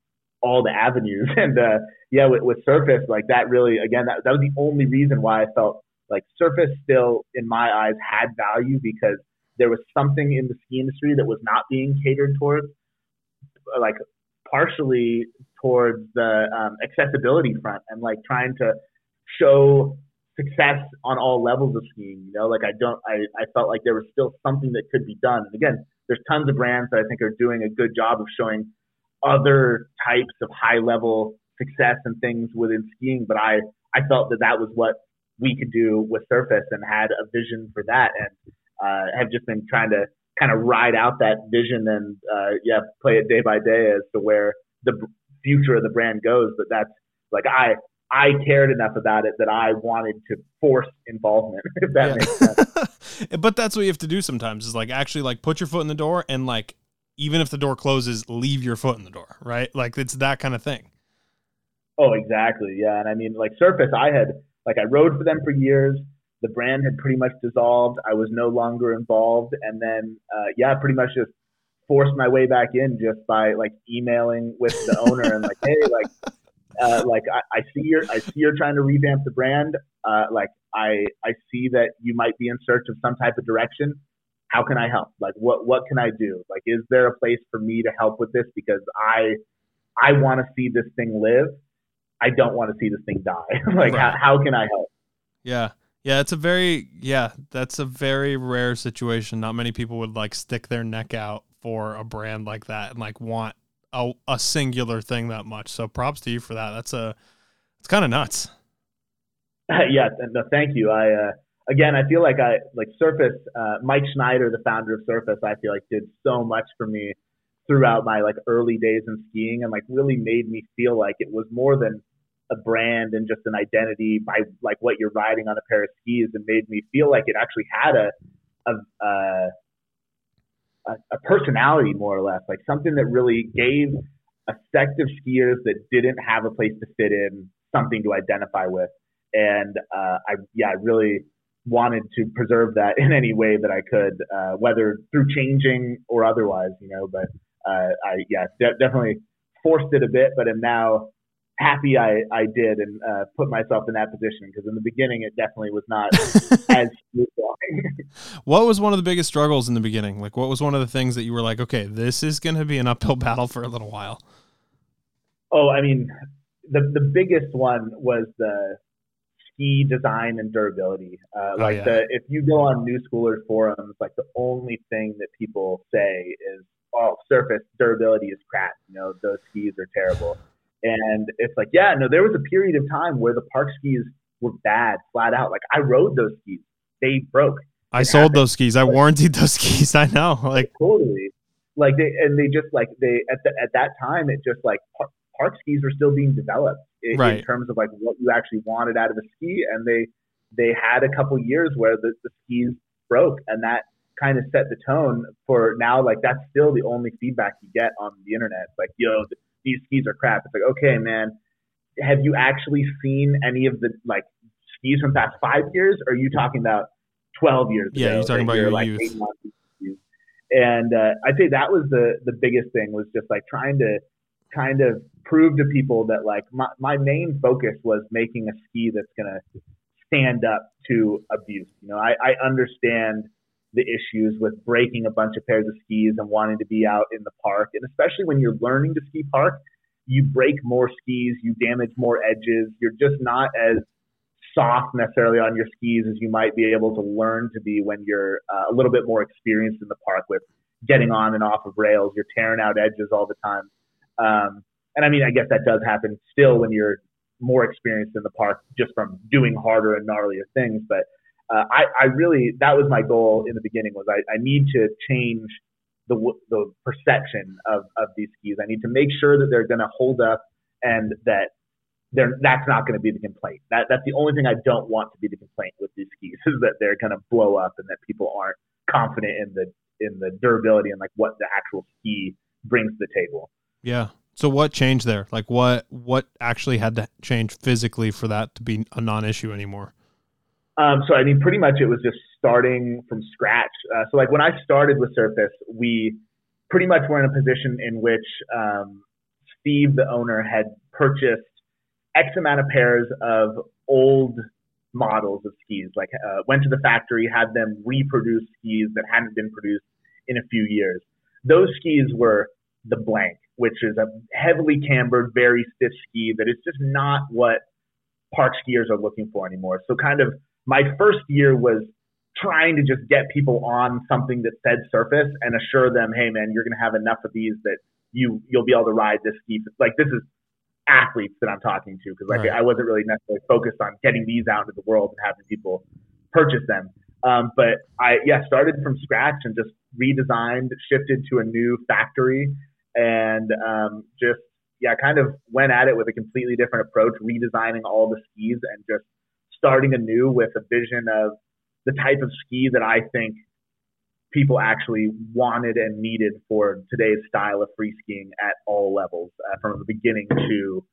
all the avenues. *laughs* And uh, yeah, with, with Surface, like that really, again, that, that was the only reason why I felt like Surface still, in my eyes, had value because there was something in the ski industry that was not being catered towards, like partially towards the um, accessibility front and like trying to show success on all levels of skiing. You know, like I don't, I, I felt like there was still something that could be done. And again, there's tons of brands that I think are doing a good job of showing other types of high level success and things within skiing. But I, I felt that that was what we could do with Surface and had a vision for that and uh, have just been trying to kind of ride out that vision and uh, yeah, play it day by day as to where the future of the brand goes. But that's like I I cared enough about it that I wanted to force involvement. *laughs* If that yeah. makes sense. *laughs* but that's what you have to do sometimes is like actually like put your foot in the door and like even if the door closes, leave your foot in the door, right? Like it's that kind of thing. Oh, exactly. Yeah, and I mean like Surface, I had like I rode for them for years the brand had pretty much dissolved. I was no longer involved, and then uh, yeah, pretty much just forced my way back in just by like emailing with the owner and like, hey, like, *laughs* uh, like I, I, see you're I see you're trying to revamp the brand. Uh, like I I see that you might be in search of some type of direction. How can I help? Like what what can I do? Like is there a place for me to help with this? Because I I want to see this thing live. I don't want to see this thing die. *laughs* like right. how, how can I help? Yeah. Yeah, it's a very yeah, that's a very rare situation. Not many people would like stick their neck out for a brand like that and like want a, a singular thing that much. So props to you for that. That's a it's kind of nuts. *laughs* yeah, no, thank you. I uh, again, I feel like I like Surface. Uh, Mike Schneider, the founder of Surface, I feel like did so much for me throughout my like early days in skiing, and like really made me feel like it was more than a brand and just an identity by like what you're riding on a pair of skis and made me feel like it actually had a a, a, a personality more or less like something that really gave a sect of skiers that didn't have a place to fit in something to identify with. And uh, I yeah I really wanted to preserve that in any way that I could uh, whether through changing or otherwise you know but uh, I yeah de- definitely forced it a bit but am now happy I, I did and uh, put myself in that position because in the beginning it definitely was not *laughs* as what was one of the biggest struggles in the beginning? Like what was one of the things that you were like okay this is going to be an uphill *laughs* battle for a little while oh i mean the, the biggest one was the ski design and durability. Uh, oh, like yeah. the if you go on new schoolers forums like the only thing that people say is oh surface durability is crap. You know those skis are terrible and it's like, yeah, no, there was a period of time where the park skis were bad, flat out. Like I rode those skis, they broke. I sold happened. those skis. I warranted those *laughs* skis. I know, like totally. Like they and they just like they at the, at that time it just like park, park skis were still being developed in, right. in, terms of like what you actually wanted out of a ski, and they they had a couple years where the, the skis broke, and that kind of set the tone for now. Like that's still the only feedback you get on the internet. Like yo, these skis are crap. It's like, okay, man, have you actually seen any of the like skis from past five years? Or are you talking about 12 years yeah, ago? you're talking about your like youth. And uh, I'd say that was the the biggest thing was just like trying to kind of prove to people that like my, my main focus was making a ski that's gonna stand up to abuse. You know, I, I understand the issues with breaking a bunch of pairs of skis and wanting to be out in the park, and especially when you're learning to ski park, you break more skis, you damage more edges, you're just not as soft necessarily on your skis as you might be able to learn to be when you're uh, a little bit more experienced in the park with getting on and off of rails. You're tearing out edges all the time. Um, and I mean, I guess that does happen still when you're more experienced in the park just from doing harder and gnarlier things. But uh, I, I really, that was my goal in the beginning was I, I need to change the, the perception of, of these skis. I need to make sure that they're going to hold up and that they're, that's not going to be the complaint. That, that's the only thing I don't want to be the complaint with these skis *laughs* is that they're going to blow up and that people aren't confident in the, in the durability and like what the actual ski brings to the table. Yeah. So what changed there? Like what what actually had to change physically for that to be a non-issue anymore? Um, so I mean, pretty much it was just starting from scratch. Uh, so like when I started with Surface, we pretty much were in a position in which um, Steve, the owner, had purchased X amount of pairs of old models of skis. Like uh, went to the factory, had them reproduce skis that hadn't been produced in a few years. Those skis were the blank, which is a heavily cambered, very stiff ski that is just not what park skiers are looking for anymore. So kind of my first year was trying to just get people on something that said surface and assure them, hey man, you're gonna have enough of these that you you'll be able to ride this ski. Like this is athletes that I'm talking to because like right. I wasn't really necessarily focused on getting these out into the world and having people purchase them. Um, but I yeah started from scratch and just redesigned, shifted to a new factory, and um, just yeah kind of went at it with a completely different approach, redesigning all the skis and just starting anew with a vision of the type of ski that I think people actually wanted and needed for today's style of free skiing at all levels, uh, from the beginning to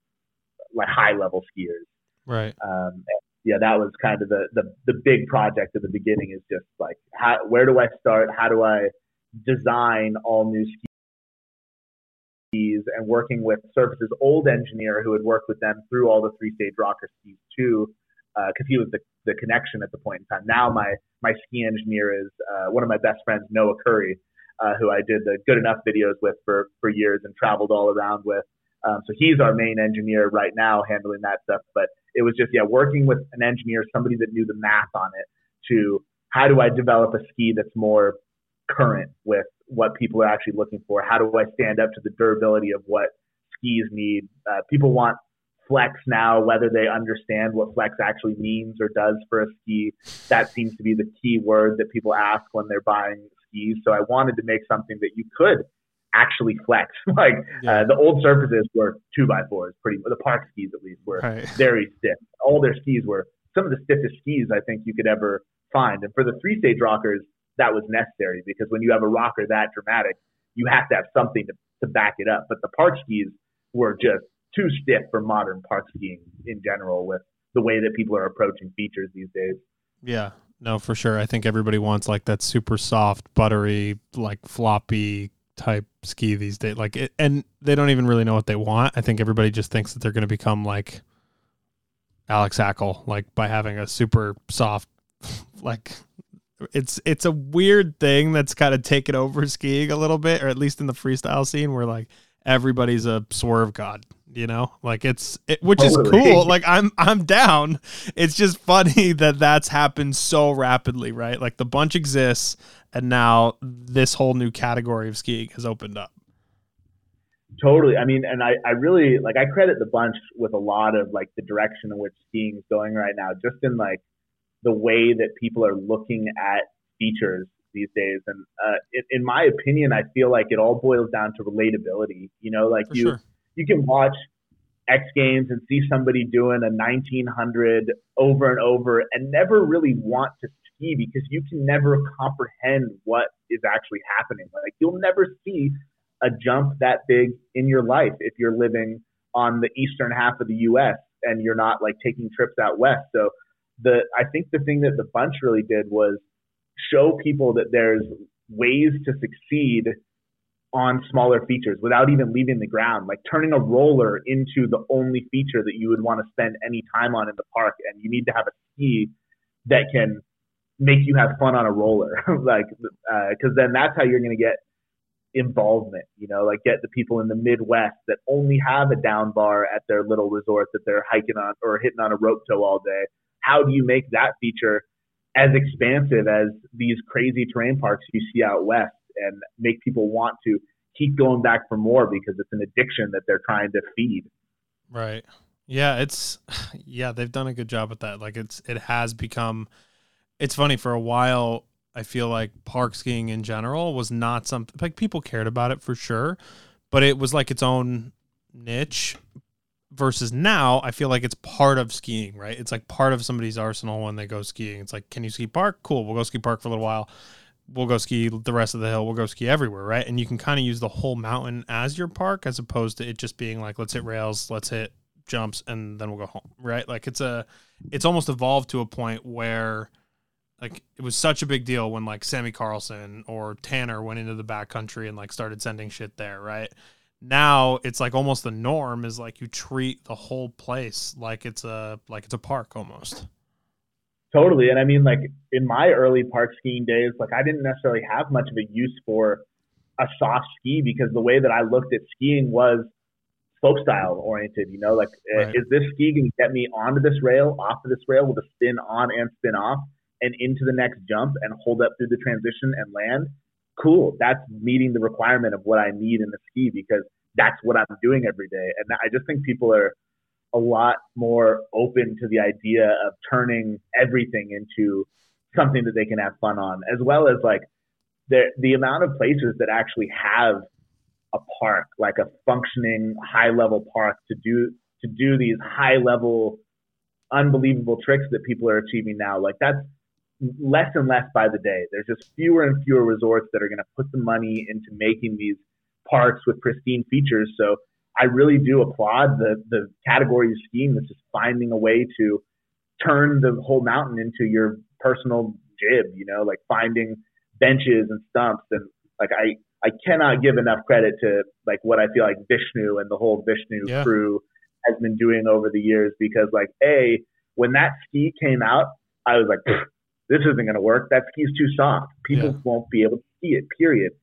like high level skiers. Right. Um, yeah, that was kind of the, the the big project at the beginning. Is just like, how, where do I start? How do I design all new skis? And working with Surface's old engineer who had worked with them through all the three stage rocker skis too, because uh, he was the, the connection at the point in time. Now my my ski engineer is uh, one of my best friends, Noah Curry, uh, who I did the good enough videos with for for years and traveled all around with. Um, so he's our main engineer right now, handling that stuff. But it was just yeah, working with an engineer, somebody that knew the math on it, to how do I develop a ski that's more current with what people are actually looking for? How do I stand up to the durability of what skis need? Uh, people want flex now, whether they understand what flex actually means or does for a ski. That seems to be the key word that people ask when they're buying skis. So I wanted to make something that you could actually flex. *laughs* like yeah. uh, the old surfaces were two by fours, pretty the park skis at least were right. *laughs* very stiff. All their skis were some of the stiffest skis I think you could ever find. And for the three stage rockers, that was necessary because when you have a rocker that dramatic, you have to have something to, to back it up. But the park skis were just too stiff for modern park skiing in general with the way that people are approaching features these days. Yeah, no, for sure. I think everybody wants like that super soft, buttery, like floppy type ski these days. Like, it, and they don't even really know what they want. I think everybody just thinks that they're going to become like Alex Hackel, like by having a super soft, *laughs* like it's it's a weird thing that's kind of taken over skiing a little bit, or at least in the freestyle scene, where like everybody's a swerve god you know? Like it's it, which totally. is cool. Like i'm i'm down. It's just funny *laughs* that that's happened so rapidly right? Like the bunch exists and now this whole new category of skiing has opened up. Totally. I mean and i i really like i credit the bunch with a lot of like the direction in which skiing is going right now just in like the way that people are looking at features these days. And uh, in, in, my opinion, I feel like it all boils down to relatability. You know, like For you sure. you can watch X Games and see somebody doing a 1900 over and over and never really want to ski because you can never comprehend what is actually happening. Like you'll never see a jump that big in your life if you're living on the eastern half of the U.S. and you're not like taking trips out west. So the I think the thing that the bunch really did was show people that there's ways to succeed on smaller features without even leaving the ground, like turning a roller into the only feature that you would want to spend any time on in the park. And you need to have a ski that can make you have fun on a roller, *laughs* like, because uh, then that's how you're going to get involvement, you know, like get the people in the Midwest that only have a down bar at their little resort that they're hiking on or hitting on a rope tow all day. How do you make that feature as expansive as these crazy terrain parks you see out west and make people want to keep going back for more because it's an addiction that they're trying to feed. Right. Yeah, it's *sighs* yeah, they've done a good job with that. Like it's it has become it's funny for a while I feel like park skiing in general was not something like people cared about it for sure, but it was like its own niche versus now I feel like it's part of skiing, right? It's like part of somebody's arsenal when they go skiing. It's like, can you ski park? Cool, we'll go ski park for a little while. We'll go ski the rest of the hill. We'll go ski everywhere, right? And you can kind of use the whole mountain as your park as opposed to it just being like, let's hit rails, let's hit jumps, and then we'll go home, right? Like it's a, it's almost evolved to a point where like it was such a big deal when like Sammy Carlson or Tanner went into the backcountry and like started sending shit there, right? Now it's like almost the norm is like you treat the whole place like it's a like it's a park almost totally and i mean like in my early park skiing days like i didn't necessarily have much of a use for a soft ski because the way that i looked at skiing was slope style oriented you know like eh, right. is this ski going to get me onto this rail off of this rail with a spin on and spin off and into the next jump and hold up through the transition and land cool, that's meeting the requirement of what I need in the ski because that's what I'm doing every day. And I just think people are a lot more open to the idea of turning everything into something that they can have fun on, as well as like the the amount of places that actually have a park, like a functioning high level park to do to do these high level unbelievable tricks that people are achieving now. Like that's less and less by the day. There's just fewer and fewer resorts that are going to put the money into making these parks with pristine features. So I really do applaud the the category of skiing that's just finding a way to turn the whole mountain into your personal jib. You know, like finding benches and stumps and like I I cannot give enough credit to like what I feel like Vishnu and the whole Vishnu yeah. crew has been doing over the years because like a when that ski came out, I was like this isn't going to work. That ski's too soft. People yeah. won't be able to ski it, period.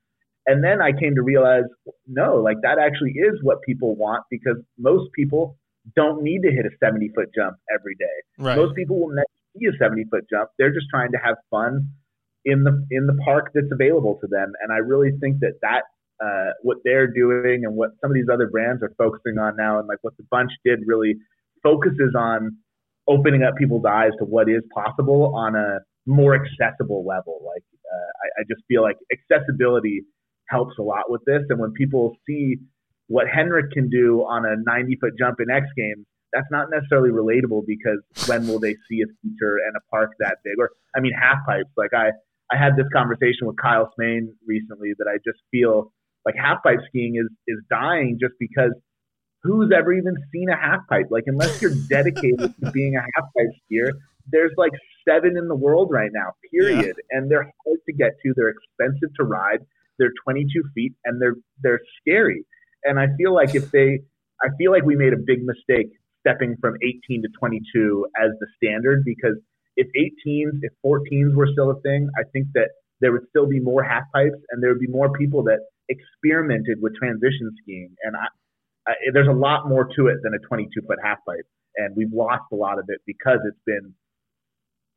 And then I came to realize, no, like that actually is what people want because most people don't need to hit a 70 foot jump every day. Right. Most people will never see a 70 foot jump. They're just trying to have fun in the in the park that's available to them. And I really think that that uh, what they're doing and what some of these other brands are focusing on now, and like what the bunch did, really focuses on opening up people's eyes to what is possible on a more accessible level. Like uh, I, I just feel like accessibility helps a lot with this. And when people see what Henrik can do on a 90 foot jump in X Games, that's not necessarily relatable because when will they see a feature and a park that big? Or I mean, half pipes. Like I, I had this conversation with Kyle Smaine recently that I just feel like half pipe skiing is is dying just because who's ever even seen a half pipe? Like unless you're dedicated to being a half pipe skier, there's like seven in the world right now, period. Yeah. And they're hard to get to. They're expensive to ride. They're 22 feet and they're they're scary. And I feel like if they, I feel like we made a big mistake stepping from 18 to 22 as the standard because if 18s, if 14s were still a thing, I think that there would still be more half pipes and there would be more people that experimented with transition skiing. And I, I, there's a lot more to it than a 22 foot half pipe, and we've lost a lot of it because it's been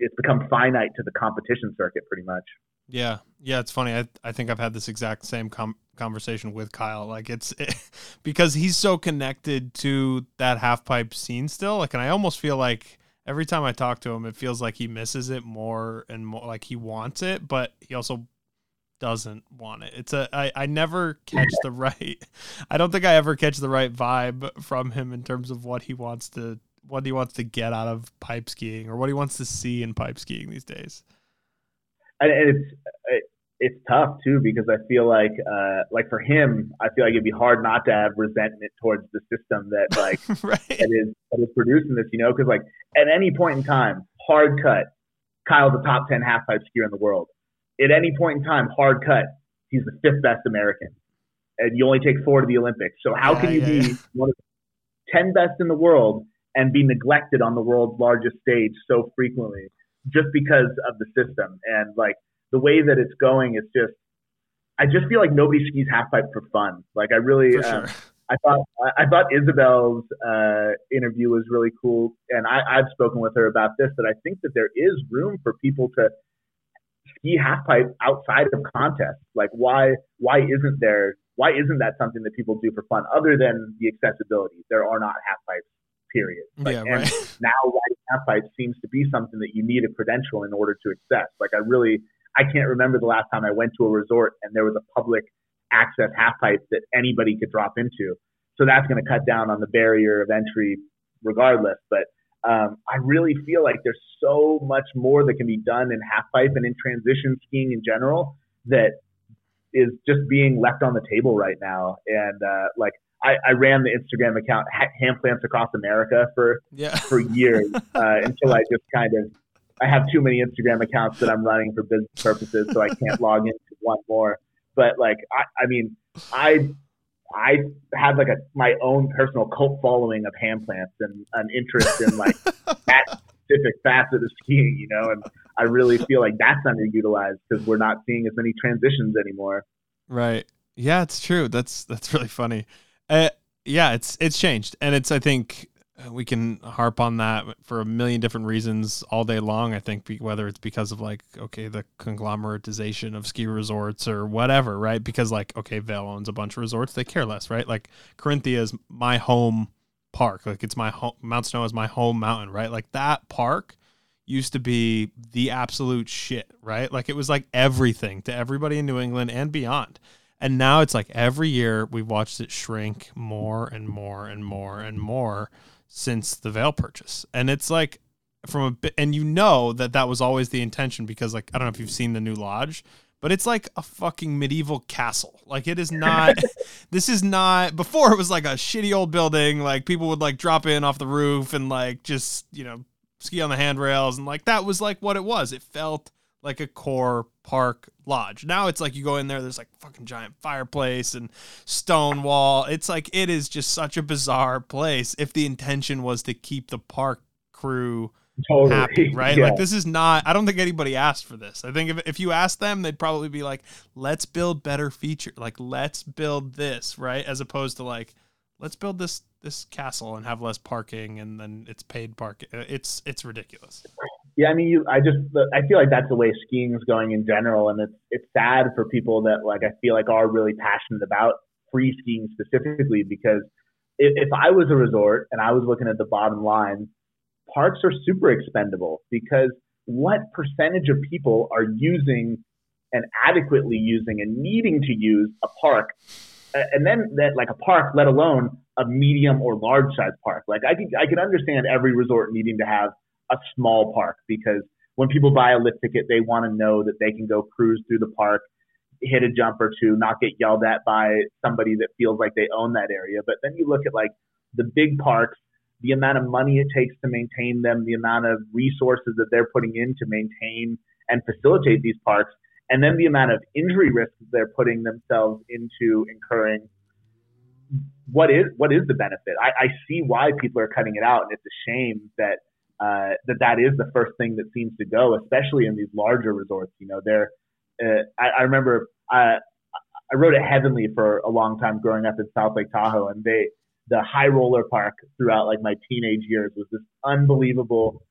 it's become finite to the competition circuit pretty much. Yeah, yeah, it's funny. I I think I've had this exact same com- conversation with Kyle. Like it's it, *laughs* because he's so connected to that half pipe scene still. Like, and I almost feel like every time I talk to him, it feels like he misses it more and more. Like he wants it, but he also doesn't want it. It's a I, I never catch the *laughs* right I don't think I ever catch the right vibe from him in terms of what he wants to what he wants to get out of pipe skiing or what he wants to see in pipe skiing these days. And it's it's tough too because I feel like uh, like for him, I feel like it'd be hard not to have resentment towards the system that *laughs* like right. that is that is producing this. You know, because like at any point in time, hard cut, Kyle's the top ten half pipe skier in the world. At any point in time, hard cut, he's the fifth best American, and you only take four to the Olympics. So how yeah, can you yeah, be yeah. one of the ten best in the world and be neglected on the world's largest stage so frequently just because of the system and like the way that it's going is just I just feel like nobody skis half pipe for fun. Like I really, um, I thought I thought Isabel's uh, interview was really cool, and I, I've spoken with her about this. That I think that there is room for people to ski half pipe outside of contests. Like why why isn't there why isn't that something that people do for fun other than the accessibility? There are not half pipes. Period. Like, yeah, right. *laughs* now riding half seems to be something that you need a credential in order to access. Like I really I can't remember the last time I went to a resort and there was a public access half pipe that anybody could drop into. So that's going to cut down on the barrier of entry regardless. But um, I really feel like there's so much more that can be done in half pipe and in transition skiing in general that is just being left on the table right now. And uh, like I, I, ran the Instagram account Hand Plants Across America for yeah. *laughs* for years *laughs* uh, until I just kind of I have too many Instagram accounts that I'm running for business purposes, so I can't *laughs* log into one more. But like, I, I mean, I I had like a my own personal cult following of hand plants and an interest in like that specific facet of skiing, you know, and I really feel like that's underutilized because we're not seeing as many transitions anymore. Right. Yeah, it's true. That's that's really funny. Uh, yeah, it's it's changed, and it's I think we can harp on that for a million different reasons all day long. I think whether it's because of like okay the conglomeratization of ski resorts or whatever, right? Because like okay, Vail owns a bunch of resorts, they care less, right? Like Carinthia is my home park, like it's my home. Mount Snow is my home mountain, right? Like that park used to be the absolute shit, right? Like it was like everything to everybody in New England and beyond. And now it's like every year we've watched it shrink more and more and more and more since the Vail purchase. And it's like from a bit, and you know that that was always the intention because, like, I don't know if you've seen the new lodge, but it's like a fucking medieval castle. Like, it is not, *laughs* this is not, before it was like a shitty old building. Like, people would like drop in off the roof and like just, you know, ski on the handrails. And like, that was like what it was. It felt like a core park lodge. Now it's like you go in there, there's like fucking giant fireplace and stone wall. It's like it is just such a bizarre place if the intention was to keep the park crew totally. happy, *laughs* right? Yeah. Like this is not I don't think anybody asked for this. I think if if you asked them, they'd probably be like, let's build better feature. Like let's build this, right? As opposed to like, let's build this this castle and have less parking and then it's paid parking. Uh, it's it's ridiculous. Yeah, I mean, you, I just, I feel like that's the way skiing is going in general, and it's it's sad for people that like I feel like are really passionate about free skiing specifically because if, if I was a resort and I was looking at the bottom line, parks are super expendable because what percentage of people are using and adequately using and needing to use a park, and then that like a park, let alone a medium or large size park. Like I could I could understand every resort needing to have a small park because when people buy a lift ticket, they want to know that they can go cruise through the park, hit a jump or two, not get yelled at by somebody that feels like they own that area. But then you look at like the big parks, the amount of money it takes to maintain them, the amount of resources that they're putting in to maintain and facilitate these parks, and then the amount of injury risks they're putting themselves into incurring. What is what is the benefit? I, I see why people are cutting it out, and it's a shame that uh, that that is the first thing that seems to go, especially in these larger resorts. You know, there. Uh, I, I remember I I rode at Heavenly for a long time growing up in South Lake Tahoe, and they the high roller park throughout like my teenage years was this unbelievable,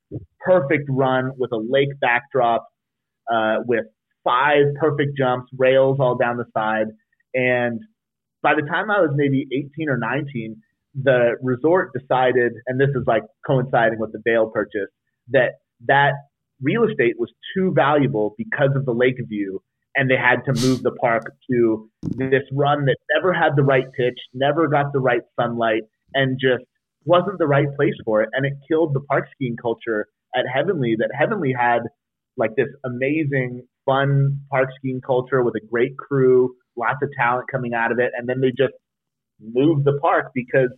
perfect run with a lake backdrop, uh, with five perfect jumps, rails all down the side, and by the time I was maybe 18 or 19, the resort decided, and this is like coinciding with the Vail purchase, that that real estate was too valuable because of the lake view, and they had to move the park to this run that never had the right pitch, never got the right sunlight, and just wasn't the right place for it. And it killed the park skiing culture at Heavenly that Heavenly had like this amazing fun park skiing culture with a great crew, lots of talent coming out of it, and then they just move the park because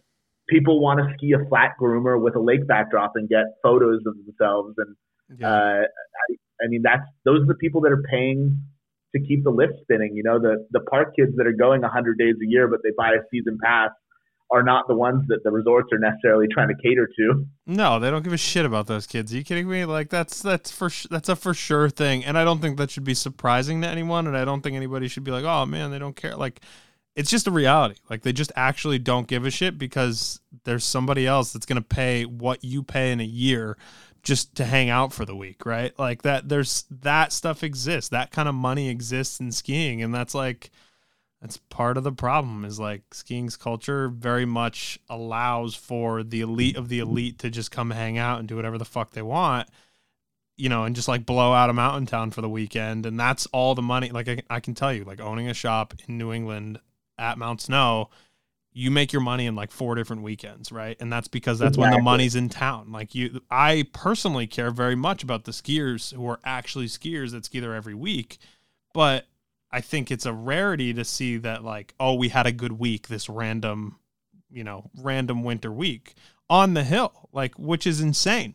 people want to ski a flat groomer with a lake backdrop and get photos of themselves. And yeah. uh, I, I mean, that's those are the people that are paying to keep the lift spinning. You know, the the park kids that are going 100 days a year, but they buy a season pass are not the ones that the resorts are necessarily trying to cater to. No, they don't give a shit about those kids. Are you kidding me? Like that's that's for that's a for sure thing, and I don't think that should be surprising to anyone, and I don't think anybody should be like, oh man, they don't care. Like it's just a reality. Like they just actually don't give a shit because there's somebody else that's gonna pay what you pay in a year just to hang out for the week, right? Like that. There's that stuff exists. That kind of money exists in skiing, and that's like that's part of the problem is like skiing's culture very much allows for the elite of the elite to just come hang out and do whatever the fuck they want you know and just like blow out a mountain town for the weekend and that's all the money like I, I can tell you like owning a shop in new england at mount snow you make your money in like four different weekends right and that's because that's exactly. when the money's in town like you i personally care very much about the skiers who are actually skiers that ski there every week but I think it's a rarity to see that like, oh, we had a good week this random, you know, random winter week on the hill, like which is insane.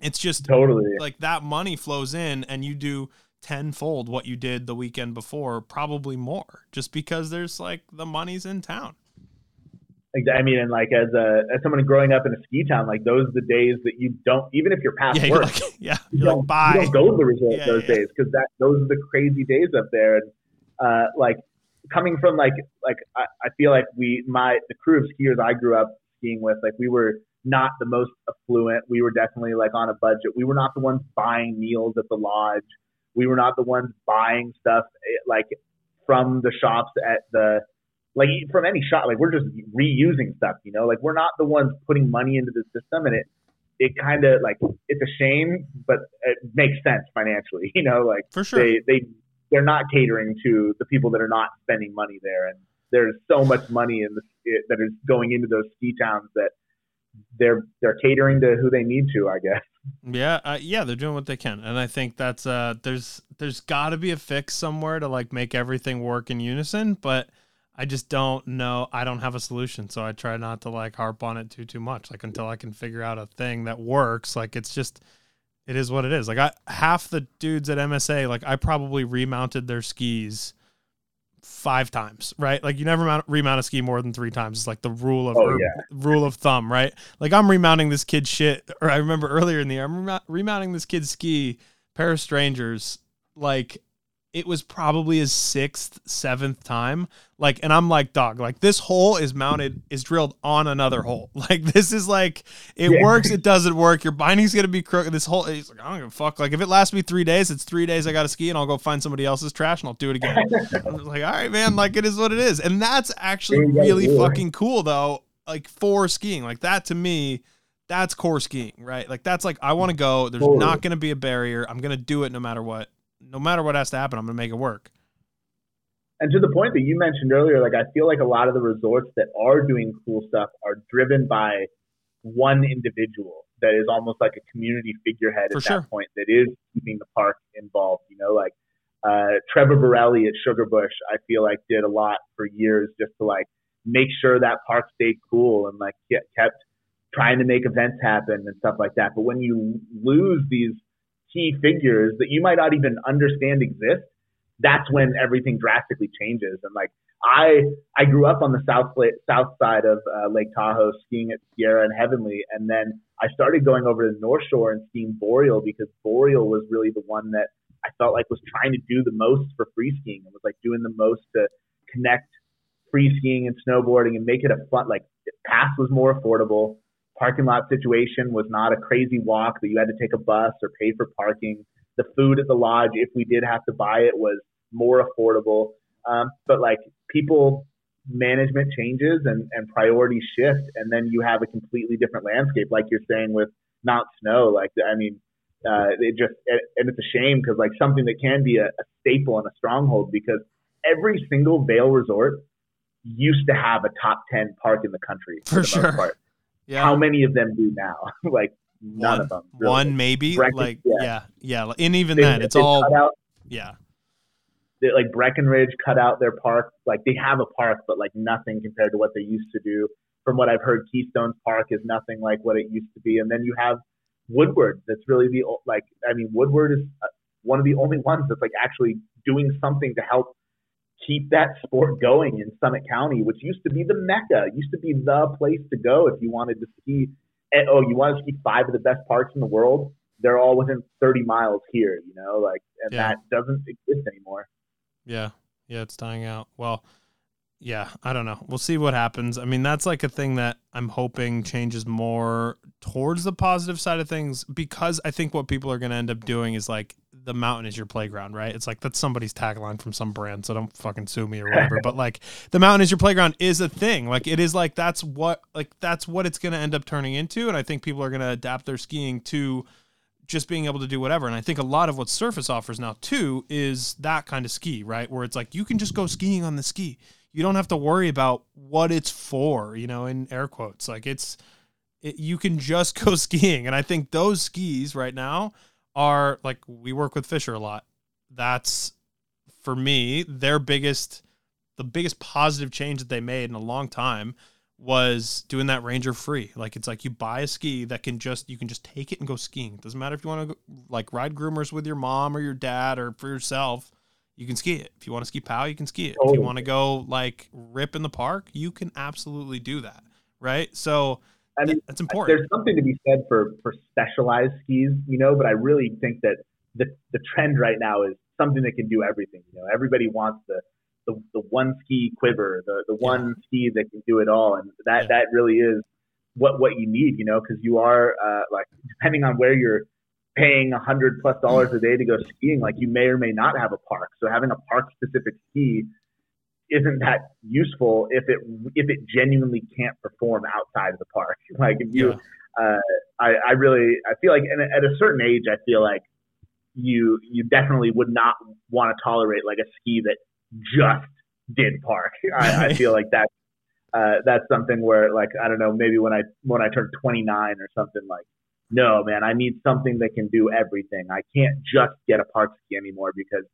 It's just totally like that money flows in and you do tenfold what you did the weekend before, probably more, just because there's like the money's in town. I mean, and like as a as someone growing up in a ski town, like those are the days that you don't even if you're past yeah, work, like, *laughs* yeah, you don't, like, you don't go to the resort yeah, those yeah. days because that those are the crazy days up there. And uh, like coming from like like I, I feel like we my the crew of skiers I grew up skiing with like we were not the most affluent. We were definitely like on a budget. We were not the ones buying meals at the lodge. We were not the ones buying stuff eh, like from the shops at the like from any shop. Like we're just reusing stuff, you know. Like we're not the ones putting money into the system, and it it kind of like it's a shame, but it makes sense financially, *laughs* you know. Like for sure, they they they're not catering to the people that are not spending money there, and there's so much money in the that is going into those ski towns that they're they're catering to who they need to, I guess. Yeah, uh, yeah, they're doing what they can, and I think that's uh, there's there's got to be a fix somewhere to like make everything work in unison, but I just don't know. I don't have a solution, so I try not to like harp on it too too much. Like until I can figure out a thing that works. Like it's just it is what it is. Like I half the dudes at MSA, like I probably remounted their skis five times, right? Like you never mount, remount a ski more than three times. It's like the rule of oh, yeah. rule of thumb, right? Like I'm remounting this kid's shit. Or I remember earlier in the year, I'm remounting this kid's ski, pair of strangers, like it was probably his sixth, seventh time. Like, and I'm like, dog, like this hole is mounted, is drilled on another hole. *laughs* Like, this is like, it yeah. works, it doesn't work. Your binding's gonna be crooked. This whole, he's like, I don't give a fuck. Like, if it lasts me three days, it's three days I gotta ski and I'll go find somebody else's trash and I'll do it again. *laughs* I'm like, all right, man, like it is what it is. And that's actually really fucking cool though. Like for skiing, like that to me, that's core skiing, right? Like that's like I want to go. There's not to be a barrier. I'm to do it no matter what no matter what has to happen, I'm going to make it work. And to the point that you mentioned earlier, like I feel like a lot of the resorts that are doing cool stuff are driven by one individual that is almost like a community figurehead For at sure. that point that is keeping the park involved. You know, like uh, Trevor Borelli at Sugarbush, I feel like did a lot for years just to like make sure that park stayed cool and like get, kept trying to make events happen and stuff like that. But when you lose these key figures that you might not even understand exist, that's when everything drastically changes. And like I, I grew up on the south south side of uh, Lake Tahoe, skiing at Sierra and Heavenly, and then I started going over to the North Shore and skiing Boreal because Boreal was really the one that I felt like was trying to do the most for free skiing and was like doing the most to connect free skiing and snowboarding and make it a fun like pass was more affordable parking lot situation was not a crazy walk that you had to take a bus or pay for parking. The food at the lodge, if we did have to buy it, was more affordable. Um, but like people management changes and, and priorities shift and then you have a completely different landscape like you're saying with Mount Snow like I mean uh, it just and it's a shame because like something that can be a, a staple and a stronghold because every single Vail resort used to have a top 10 park in the country for, for sure part. Yeah. How many of them do now? *laughs* like none one, of them. Really. One maybe. like yeah, yeah, yeah. And even they, then, it's all out, Yeah. Like Breckenridge cut out their park. Like they have a park, but like nothing compared to what they used to do. From what I've heard, Keystone's park is nothing like what it used to be. And then you have Woodward. That's really the like. I mean, Woodward is uh, one of the only ones that's like actually doing something to help keep that sport going in Summit County, which used to be the mecca, used to be the place to go if you wanted to ski. Eh, oh, you want to ski five of the best parks in the world? They're all within 30 miles here, you know, like, and yeah. that doesn't exist anymore. Yeah. Yeah. It's dying out. Well, yeah, I don't know. We'll see what happens. I mean, that's like a thing that I'm hoping changes more towards the positive side of things because I think what people are going to end up doing is like the mountain is your playground, right? It's like that's somebody's tagline from some brand, so don't fucking sue me or whatever. *laughs* but like the mountain is your playground is a thing. Like it is like that's what like that's what it's going to end up turning into and I think people are going to adapt their skiing to just being able to do whatever. And I think a lot of what Surface offers now too is that kind of ski, right? Where it's like you can just go skiing on the ski you don't have to worry about what it's for, you know, in air quotes. Like it's, it, you can just *laughs* go skiing. And I think those skis right now are like, we work with Fischer a lot. That's for me, their biggest, the biggest positive change that they made in a long time was doing that ranger free. Like it's like you buy a ski that can just you can just take it and go skiing. It doesn't matter if you want to like ride groomers with your mom or your dad or for yourself you can ski it. If you want to ski POW, you can ski it. If you want to go like rip in the park, you can absolutely do that. Right. So I mean, that's important. There's something to be said for, for specialized skis, you know, but I really think that the, the trend right now is something that can do everything. You know, everybody wants the, the, the one ski quiver, the, the one ski that can do it all. And that, yeah. that really is what, what you need, you know, cause you are, uh, like, depending on where you're, paying a hundred plus dollars a day to go skiing, like you may or may not have a park. So having a park specific ski isn't that useful if it if it genuinely can't perform outside of the park. *laughs* Like if you, yeah. uh, I I really I feel like and at a certain age I feel like you you definitely would not want to tolerate like a ski that just did park. *laughs* I, I feel like that uh, that's something where like I don't know maybe when I when I turn 29 or something like no, man, I need something that can do everything. I can't just get a park ski anymore because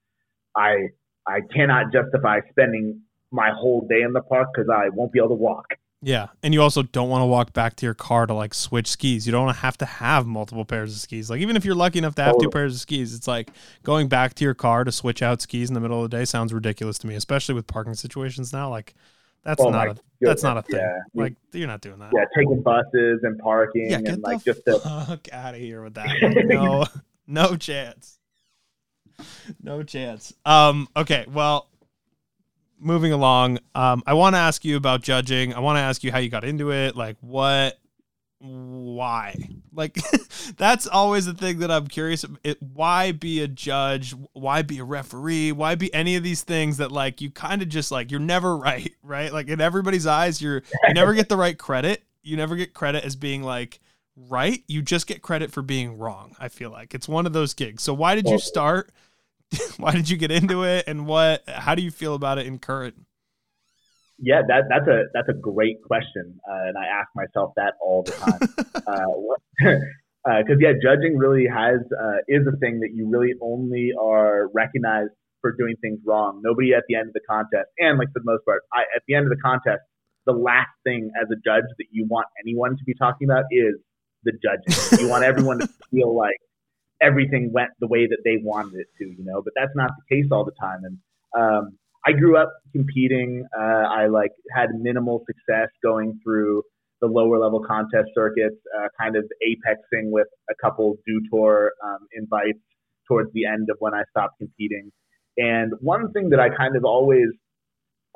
I I cannot justify spending my whole day in the park because I won't be able to walk. Yeah, and you also don't want to walk back to your car to like switch skis. You don't want to have to have multiple pairs of skis. Like even if you're lucky enough to have totally. two pairs of skis, it's like going back to your car to switch out skis in the middle of the day sounds ridiculous to me, especially with parking situations now. Like that's oh not a goodness. that's not a thing. Yeah. Like you're not doing that. Yeah, taking buses and parking yeah, get and like just the fuck out of here with that. *laughs* no, no chance. *laughs* No chance. Um. Okay. Well, moving along. Um. I want to ask you about judging. I want to ask you how you got into it. Like what why? Like *laughs* that's always the thing that I'm curious. It, why be a judge? Why be a referee? Why be any of these things that like you kind of just like you're never *laughs* right, right? Like in everybody's eyes, you're you never get the right credit. You never get credit as being like right. You just get credit for being wrong. I feel like it's one of those gigs. So why did you start? *laughs* why did you get into it? And what? How do you feel about it in current? Yeah, that, that's a that's a great question, uh, and I ask myself that all the time. Because *laughs* uh, *laughs* uh yeah, judging really has uh, is a thing that you really only are recognized for doing things wrong. Nobody at the end of the contest, and like for the most part, I, at the end of the contest, the last thing as a judge that you want anyone to be talking about is the judging. you want everyone to *laughs* feel like everything went the way that they wanted it to, you know. But that's not the case all the time, and um, I grew up competing. Uh, I like had minimal success going through the lower level contest circuits, uh, kind of apexing with a couple Dew Tour um, invites towards the end of when I stopped competing. And one thing that I kind of always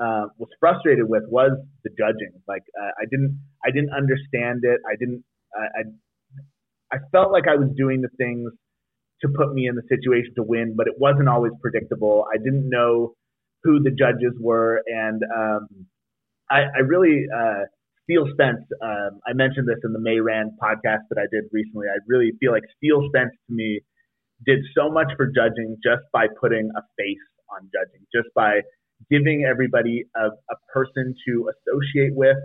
uh, was frustrated with was the judging. Like uh, I didn't, I didn't understand it. I didn't, I, I felt like I was doing the things to put me in the situation to win, but it wasn't always predictable. I didn't know who the judges were, and um, I, I, really uh, Spence. Um, I mentioned this in the Mayran podcast that I did recently. I really feel like Steele Spence to me did so much for judging just by putting a face on judging, just by giving everybody a, a person to associate with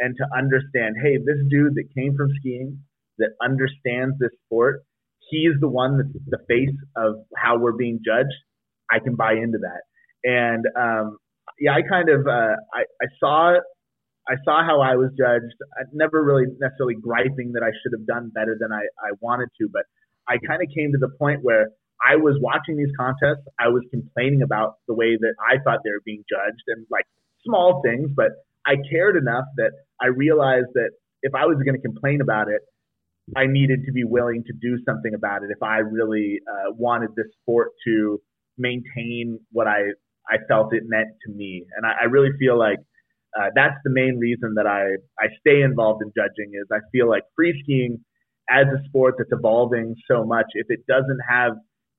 and to understand. Hey, this dude that came from skiing that understands this sport. He's the one that's the face of how we're being judged I can buy into that. And um, yeah, I kind of uh, I, I saw I saw how I was judged. I never really necessarily griping that I should have done better than I, I wanted to, but I kind of came to the point where I was watching these contests. I was complaining about the way that I thought they were being judged and like small things, but I cared enough that I realized that if I was going to complain about it, I needed to be willing to do something about it if I really uh, wanted this sport to maintain what I, I felt it meant to me. And I, I really feel like uh, that's the main reason that I, I stay involved in judging is I feel like free skiing as a sport that's evolving so much, if it doesn't have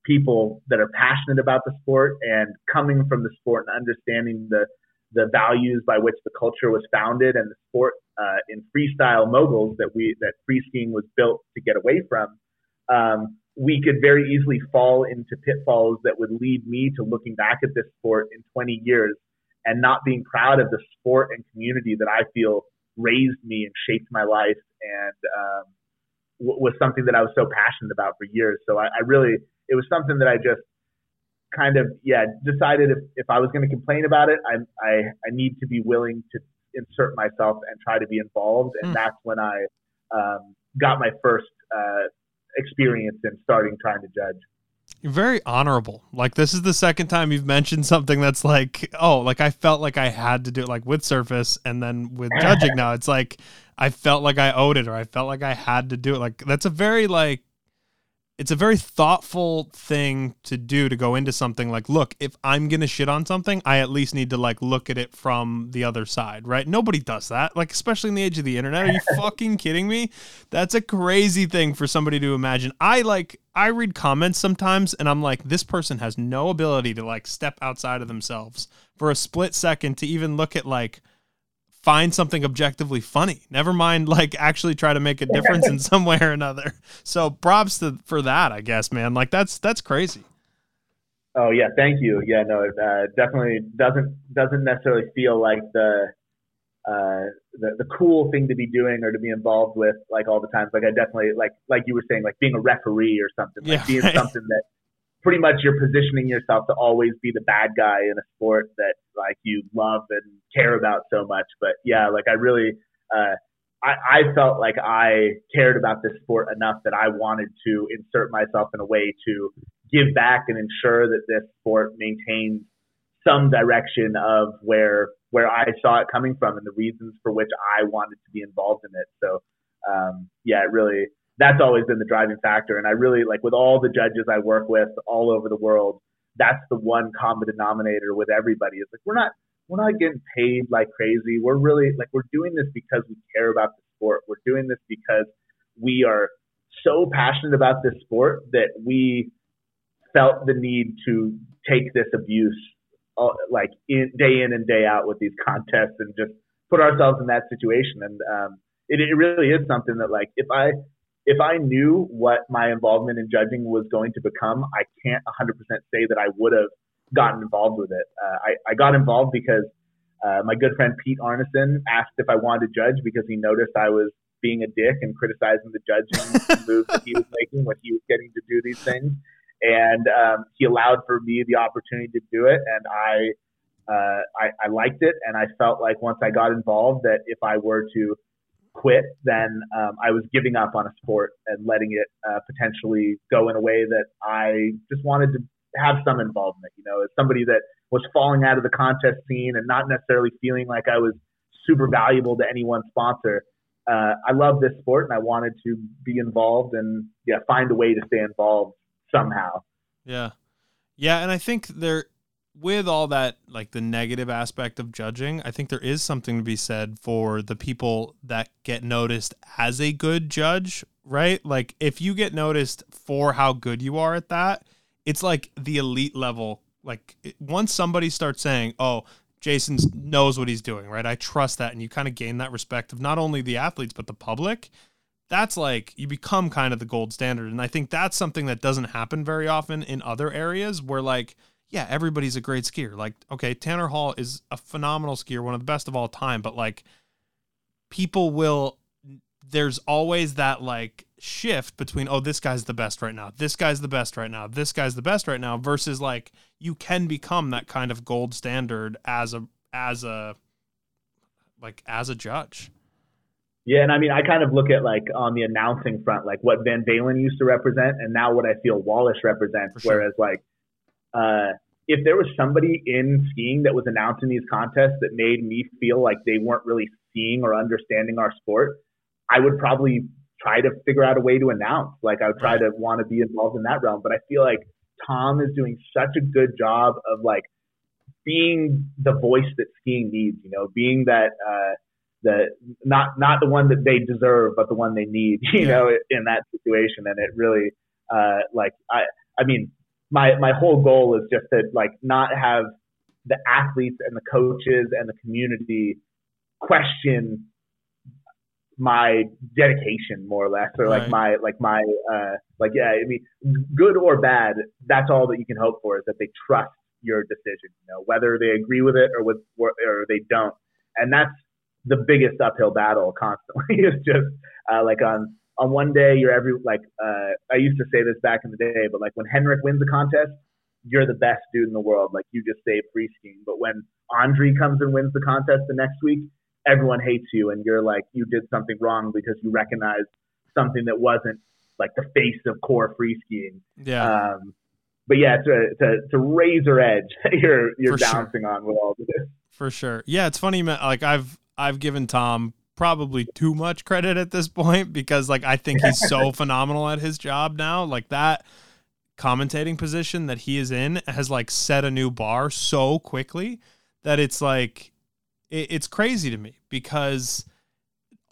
people that are passionate about the sport and coming from the sport and understanding the the values by which the culture was founded and the sport uh, in freestyle moguls that we that free skiing was built to get away from, um, we could very easily fall into pitfalls that would lead me to looking back at this sport in 20 years and not being proud of the sport and community that I feel raised me and shaped my life and um, w- was something that I was so passionate about for years. So I, I really, it was something that I just kind of, yeah, decided if, if I was going to complain about it, I, I, I need to be willing to insert myself and try to be involved. And mm. that's when I um, got my first uh, experience in starting trying to judge. You're very honorable. Like this is the second time you've mentioned something that's like, oh, like I felt like I had to do it like with surface and then with judging *laughs* now. It's like I felt like I owed it or I felt like I had to do it. Like that's a very like it's a very thoughtful thing to do to go into something like look if i'm gonna shit on something i at least need to like look at it from the other side right? Nobody does that like especially in the age of the internet. Are you *laughs* fucking kidding me? That's a crazy thing for somebody to imagine. I like i read comments sometimes and i'm like this person has no ability to like step outside of themselves for a split second to even look at like find something objectively funny. Never mind, like actually try to make a difference in some way or another. So props to, for that, I guess, man. Like that's that's crazy. Oh yeah, thank you. Yeah, no, it uh, definitely doesn't doesn't necessarily feel like the uh, the the cool thing to be doing or to be involved with like all the times. Like I definitely like like you were saying, like being a referee or something, like yeah, being right. something that pretty much you're positioning yourself to always be the bad guy in a sport that like you love and care about so much. But yeah, like I really, uh, I, I felt like I cared about this sport enough that I wanted to insert myself in a way to give back and ensure that this sport maintains some direction of where where I saw it coming from and the reasons for which I wanted to be involved in it. So um, yeah, it really that's always been the driving factor. And I really like with all the judges I work with all over the world, that's the one common denominator with everybody. It's like we're not we're not getting paid like crazy. We're really like we're doing this because we care about the sport. We're doing this because we are so passionate about this sport that we felt the need to take this abuse uh, like in, day in and day out with these contests and just put ourselves in that situation. And um, it, it really is something that like if I if I knew what my involvement in judging was going to become, I can't 100% say that I would have gotten involved with it. Uh, I, I got involved because uh, my good friend Pete Arneson asked if I wanted to judge because he noticed I was being a dick and criticizing the judging *laughs* moves that he was making when he was getting to do these things. And um, he allowed for me the opportunity to do it, and I, uh, I I liked it, and I felt like once I got involved that if I were to quit, then um, I was giving up on a sport and letting it uh, potentially go in a way that I just wanted to have some involvement. You know, as somebody that was falling out of the contest scene and not necessarily feeling like I was super valuable to any one sponsor. Uh, I love this sport and I wanted to be involved and yeah, find a way to stay involved somehow. Yeah. Yeah. And I think there, with all that like the negative aspect of judging, I think there is something to be said for the people that get noticed as a good judge, right? Like if you get noticed for how good you are at that, it's like the elite level. Like once somebody starts saying, "Oh, Jason knows what he's doing," right? I trust that and you kind of gain that respect of not only the athletes but the public. That's like you become kind of the gold standard. And I think that's something that doesn't happen very often in other areas where like yeah, everybody's a great skier. Like, okay, Tanner Hall is a phenomenal skier, one of the best of all time, but like people will there's always that like shift between oh this guy's the best right now this guy's the best right now this guy's the best right now versus like you can become that kind of gold standard as a as a like as a judge yeah and i mean i kind of look at like on the announcing front like what van valin used to represent and now what i feel wallisch represents sure. whereas like uh if there was somebody in skiing that was announcing these contests that made me feel like they weren't really seeing or understanding our sport I would probably try to figure out a way to announce. Like I would try to want to be involved in that realm. But I feel like Tom is doing such a good job of like being the voice that skiing needs, you know, being that uh the not not the one that they deserve, but the one they need, *laughs* you know, in that situation. And it really uh like I I mean my my whole goal is just to like not have the athletes and the coaches and the community question my dedication more or less or right. like my like my uh like yeah i mean good or bad that's all that you can hope for is that they trust your decision you know whether they agree with it or with or, or they don't and that's the biggest uphill battle constantly *laughs* is just uh, like on on one day you're every like uh i used to say this back in the day but like when henrik wins a contest you're the best dude in the world like you just saved free skiing but when andri comes and wins the contest the next week everyone hates you and you're like you did something wrong because you recognized something that wasn't like the face of core free skiing. Yeah. Um, but yeah, to, to, to razor edge you're you're For bouncing sure. on with all this. For sure. Yeah, it's funny. Like I've I've given Tom probably too much credit at this point because like I think he's so *laughs* phenomenal at his job now. Like that commentating position that he is in has like set a new bar so quickly that it's like it's crazy to me because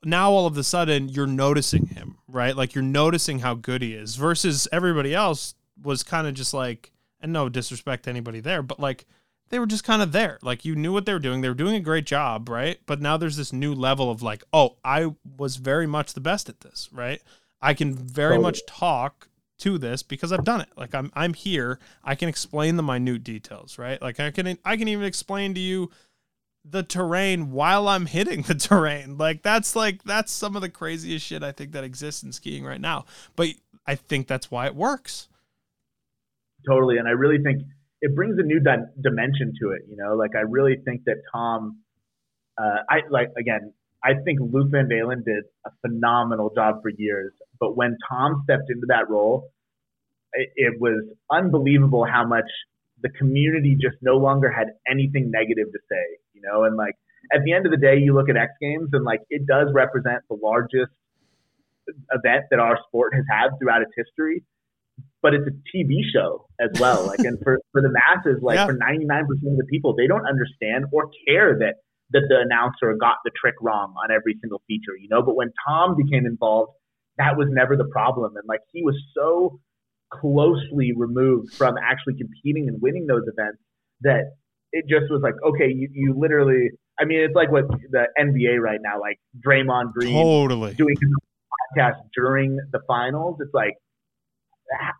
now all of a sudden you're noticing him, right? Like you're noticing how good he is versus everybody else was kind of just like, and no disrespect to anybody there, but like they were just kind of there. Like you knew what they were doing. They were doing a great job, right? But now there's this new level of like, oh, I was very much the best at this, right? I can very totally. much talk to this because I've done it. Like I'm I'm here. I can explain the minute details, right? Like I can I can even explain to you the terrain while I'm hitting the *laughs* terrain. Like that's like that's some of the craziest shit I think that exists in skiing right now. But I think that's why it works. Totally, and I really think it brings a new di- dimension to it. You know, like I really think that Tom, uh, I like again, I think Luke Van Valin did a phenomenal job for years. But when Tom stepped into that role, it, it was unbelievable how much the community just no longer had anything negative to say you know, and like at the end of the day, you look at X Games and like it does represent the largest event that our sport has had throughout its history, but it's a TV show as well. Like, and for, for the masses, like yeah. for 99% of the people, they don't understand or care that, that the announcer got the trick wrong on every single feature, you know, but when Tom became involved, that was never the problem. And like, he was so closely removed from actually competing and winning those events that it just was like, okay, you, you literally, I mean, it's like what the NBA right now, like Draymond Green totally doing a podcast during the finals. It's like,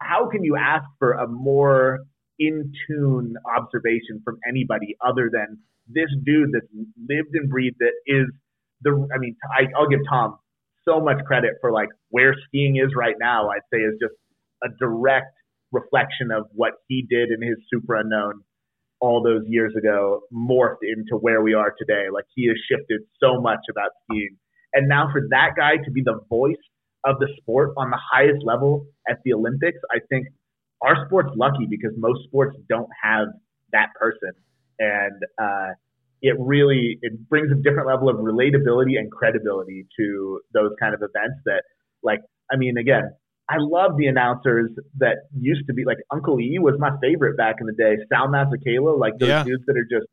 how can you ask for a more in tune observation from anybody other than this dude that's lived and breathed that is the, I mean, I, I'll give Tom so much credit for like where skiing is right now. I'd say is just a direct reflection of what he did in his super unknown all those years ago morphed into where we are today. Like he has shifted so much about skiing. And now for that guy to be the voice of the sport on the highest level at the Olympics, I think our sport's lucky because most sports don't have that person. And uh, it really it brings a different level of relatability and credibility to those kind of events that like I mean again, I love the announcers that used to be like Uncle E was my favorite back in the day. Sal Masekela, like those yeah. dudes that are just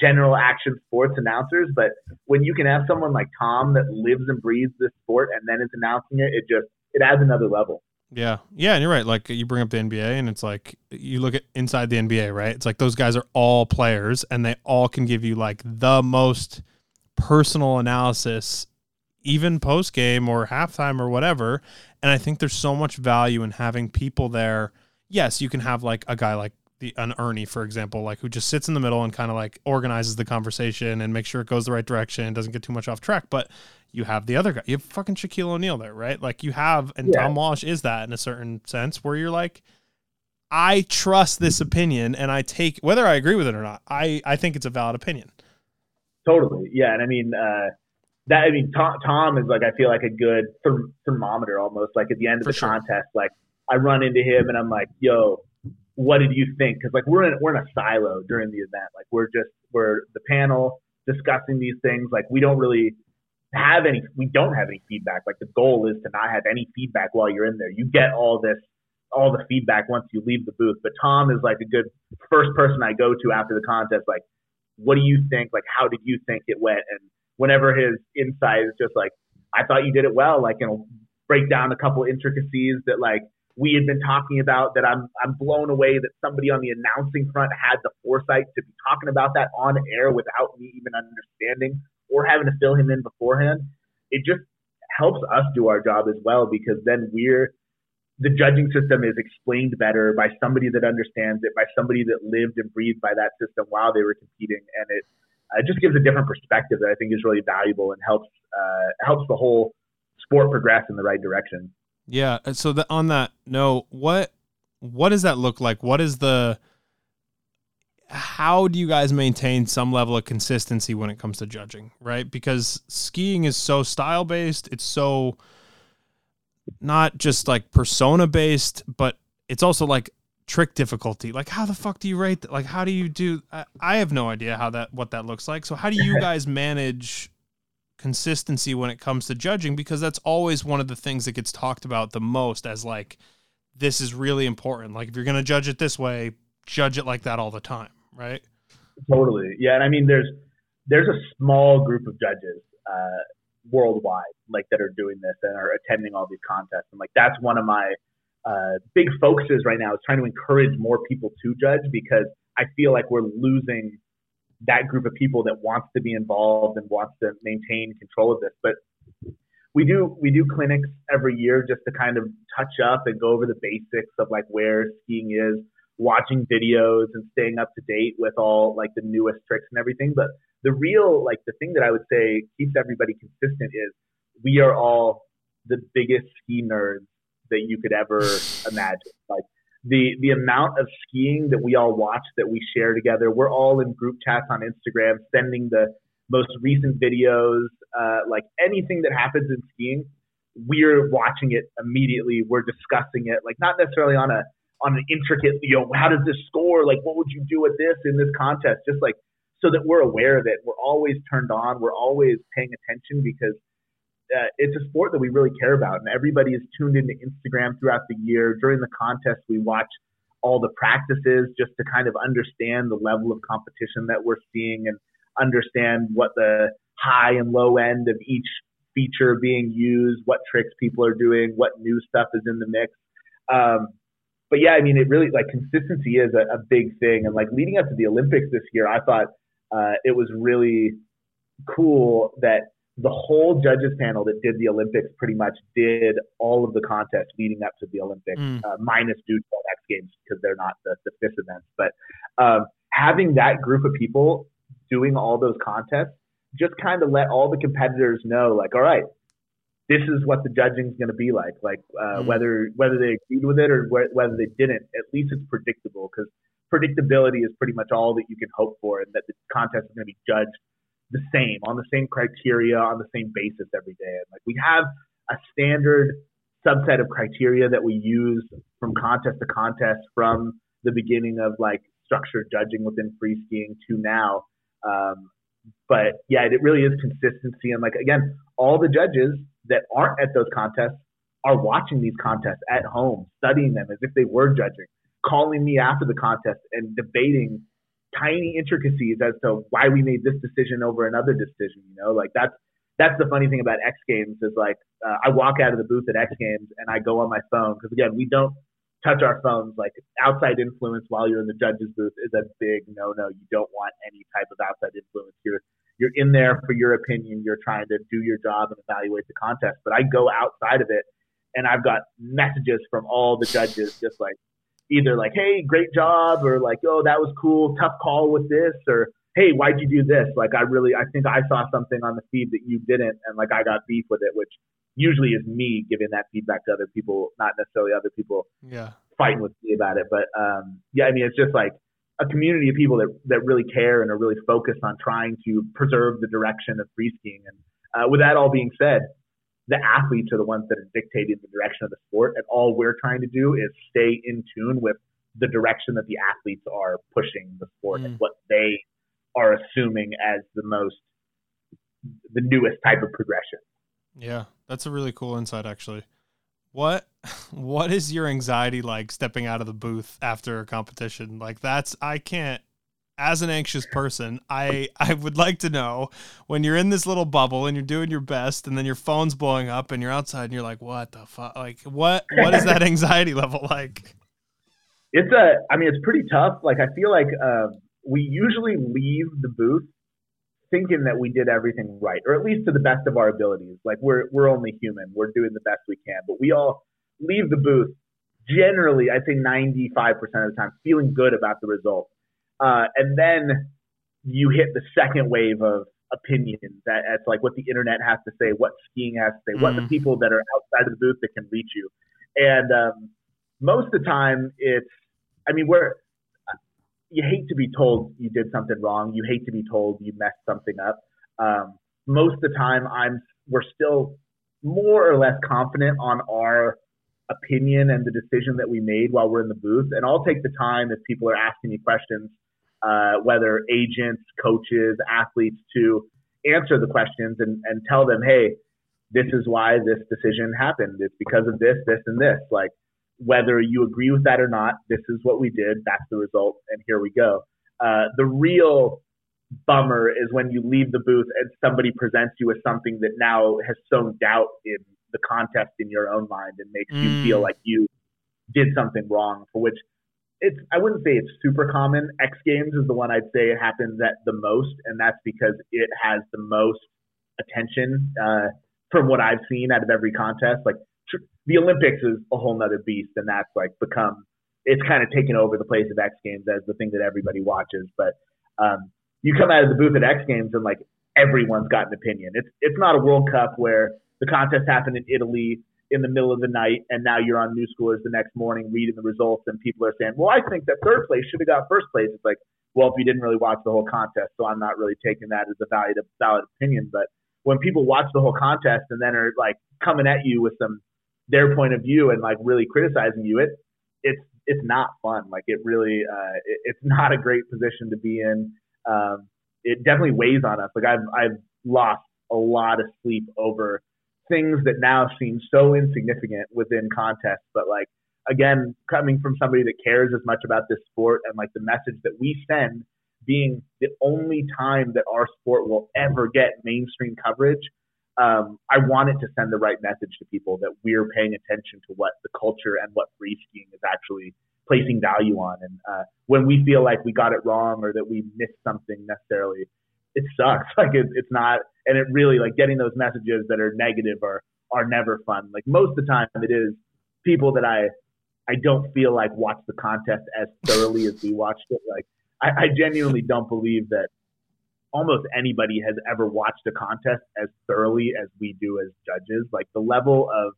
general action sports announcers. But when you can have someone like Tom that lives and breathes this sport and then is announcing it, it just it adds another level. Yeah. Yeah, and you're right. Like you bring up the NBA and it's like you look at inside the NBA, right? It's like those guys are all players and they all can give you like the most personal analysis even post game or halftime or whatever. And I think there's so much value in having people there. Yes, you can have like a guy like the an Ernie, for example, like who just sits in the middle and kind of like organizes the conversation and makes sure it goes the right direction and doesn't get too much off track. But you have the other guy. You have fucking Shaquille O'Neal there, right? Like you have, and yeah. Tom Wallisch is that in a certain sense where you're like, I trust this opinion and I take whether I agree with it or not. I I think it's a valid opinion. Totally, yeah, and I mean uh, that. I mean Tom, Tom is like I feel like a good thermometer almost. Like at the end of For the sure. contest, like I run into him and I'm like, yo, what did you think? Because like we're in we're in a silo during the event. Like we're just we're the panel discussing these things. Like we don't really have any. We don't have any feedback. Like the goal is to not have any feedback while you're in there. You get all this all the feedback once you leave the booth. But Tom is like a good first person I go to after the contest. Like, what do you think? Like, how did you think it went? And whenever his insight is just like, I thought you did it well. Like, know, break down a couple intricacies that like we had been talking about that I'm I'm blown away that somebody on the announcing front had the foresight to be talking about that on air without me even understanding or having to fill him in beforehand. It just helps us do our job as well because then we're the judging system is explained better by somebody that understands it, by somebody that lived and breathed by that system while they were competing, and it uh, just gives a different perspective that I think is really valuable and helps uh, helps the whole sport progress in the right direction. Yeah. Uh, so the, on that note, what what does that look like? What is the how do you guys maintain some level of consistency when it comes to judging, right? Because skiing is so style based, it's so not just like persona based, but it's also like trick difficulty. Like how the fuck do you rate that? Like how do you do I, I have no idea how that what that looks like. So how do you *laughs* guys manage consistency when it comes to judging because that's always one of the things that gets talked about the most as like this is really important. Like if you're going to judge it this way, judge it like that all the time, right? Totally. Yeah, and I mean there's there's a small group of judges uh, worldwide like that are doing this and are attending all these contests and like that's one of my uh, big focuses right now is trying to encourage more people to judge because I feel like we're losing that group of people that wants to be involved and wants to maintain control of this. But we do we do clinics every year just to kind of touch up and go over the basics of like where skiing is, watching videos and staying up to date with all like the newest tricks and everything. But the real like the thing that I would say keeps everybody consistent is we are all the biggest ski nerds that you could ever imagine. Like the the amount of skiing that we all watch that we share together. We're all in group chats on Instagram, sending the most recent videos, uh, like anything that happens in skiing. We're watching it immediately. We're discussing it, like not necessarily on a on an intricate, you know, how does this score? Like, what would you do with this in this contest? Just like so that we're aware of it. We're always turned on. We're always paying attention because uh, it's a sport that we really care about, and everybody is tuned into Instagram throughout the year. During the contest, we watch all the practices just to kind of understand the level of competition that we're seeing and understand what the high and low end of each feature being used, what tricks people are doing, what new stuff is in the mix. Um, but yeah, I mean, it really like consistency is a, a, big thing. And like leading up to the Olympics this year, I thought uh, it was really cool that the whole judges panel that did the Olympics pretty much did all of the contests leading up to the Olympics, mm. uh, minus Dude X Games because they're not the, the FIS events. But um, having that group of people doing all those contests just kind of let all the competitors know, like, all right, this is what the judging is going to be like. Like uh, mm. whether whether they agreed with it or wh- whether they didn't, at least it's predictable because predictability is pretty much all that you can hope for, and that the contest is going to be judged the same on the same criteria on the same basis every day. And like we have a standard subset of criteria that we use from contest to contest from the beginning of like structured judging within free skiing to now. Um, but yeah, it really is consistency. And like, again, all the judges that aren't at those contests are watching these contests at home, studying them as if they were judging, calling me after the contest and debating tiny intricacies as to why we made this decision over another decision. You know, like that's that's the funny thing about X Games is like uh, I walk out of the booth at X Games and I go on my phone because again we don't touch our phones. Like outside influence while you're in the judges booth is a big no no. You don't want any type of outside influence. You're you're in there for your opinion. You're trying to do your job and evaluate the contest. But I go outside of it and I've got messages from all the judges just like either like, "Hey, great job," or like, "Oh, that was cool, tough call with this," or "Hey, why'd you do this?" Like, I really, I think I saw something on the feed that you didn't, and like I got beef with it, which usually is me giving that feedback to other people, not necessarily other people yeah. fighting with me about it. But um, yeah, I mean, it's just like a community of people that, that really care and are really focused on trying to preserve the direction of free skiing. And uh, with that all being said, the athletes are the ones that are dictating the direction of the sport, and all we're trying to do is stay in tune with the direction that the athletes are pushing the sport mm. and what they are assuming as the most the newest type of progression. Yeah, that's a really cool insight actually. What *laughs* what is your anxiety like stepping out of the booth after a competition? Like that's I can't as an anxious person, I I would like to know when you're in this little bubble and you're doing your best and then your phone's blowing up and you're outside and you're like, "What the fuck? Like what what is that *laughs* anxiety level like?" It's a I mean, it's pretty tough. Like I feel like uh, we usually leave the booth thinking that we did everything right, or at least to the best of our abilities. Like we're we're only human. We're doing the best we can, but we all leave the booth generally, I'd say 95% of the time, feeling good about the result. Uh, and then you hit the second wave of opinions. That it's like what the internet has to say, what skiing has to say, mm. what the mm. people that are outside of the booth that can reach you. And um, most of the time, it's I mean, we're you hate to be told you did something wrong. You hate to be told you messed something up. Um, most of the time, I'm we're still more or less confident on our opinion and the decision that we made while we're in the booth. And I'll take the time if people are asking me questions, uh, whether agents, coaches, athletes, to answer the questions and, and tell them, hey, this is why this decision happened. It's because of this, this, and this. Like, whether you agree with that or not, this is what we did. That's the result, and here we go. Uh, the real bummer is when you leave the booth and somebody presents you with something that now has sown doubt in the contest in your own mind and makes mm. you feel like you did something wrong. For which it's I wouldn't say it's super common. X Games is the one I'd say happens at the most, and that's because it has the most attention uh, from what I've seen out of every contest. Like tr- the Olympics is a whole nother beast, and that's like become it's kind of taken over the place of X Games as the thing that everybody watches. But um, you come out of the booth at X Games and like everyone's got an opinion. It's it's not a World Cup where the contest happened in Italy in the middle of the night, and now you're on Newschoolers the next morning reading the results, and people are saying, "Well, I think that third place should have got first place." It's like, well, if you didn't really watch the whole contest, so I'm not really taking that as a valid valid opinion. But when people watch the whole contest and then are like coming at you with some their point of view and like really criticizing you, it it's it's not fun. Like it really, uh, it, it's *laughs* not a great position to be in. Um, it definitely weighs on us. Like I've I've lost a lot of sleep over things that now seem so insignificant within contests, but like again, coming from somebody that cares as much about this sport and like the message that we send being the only time that our sport will ever get mainstream coverage, um, I wanted to send the right message to people that we're paying attention to what the culture and what free skiing is actually placing value on. And uh, when we feel like we got it wrong or that we missed something necessarily, it sucks. *laughs* Like it, it's not, and it really like getting those messages that are negative are are never fun. Like most of the time, it is people that I I don't feel like watch the contest as thoroughly as we watched it. Like I, I genuinely don't believe that almost anybody has ever watched a contest as thoroughly as we do as judges. Like the level of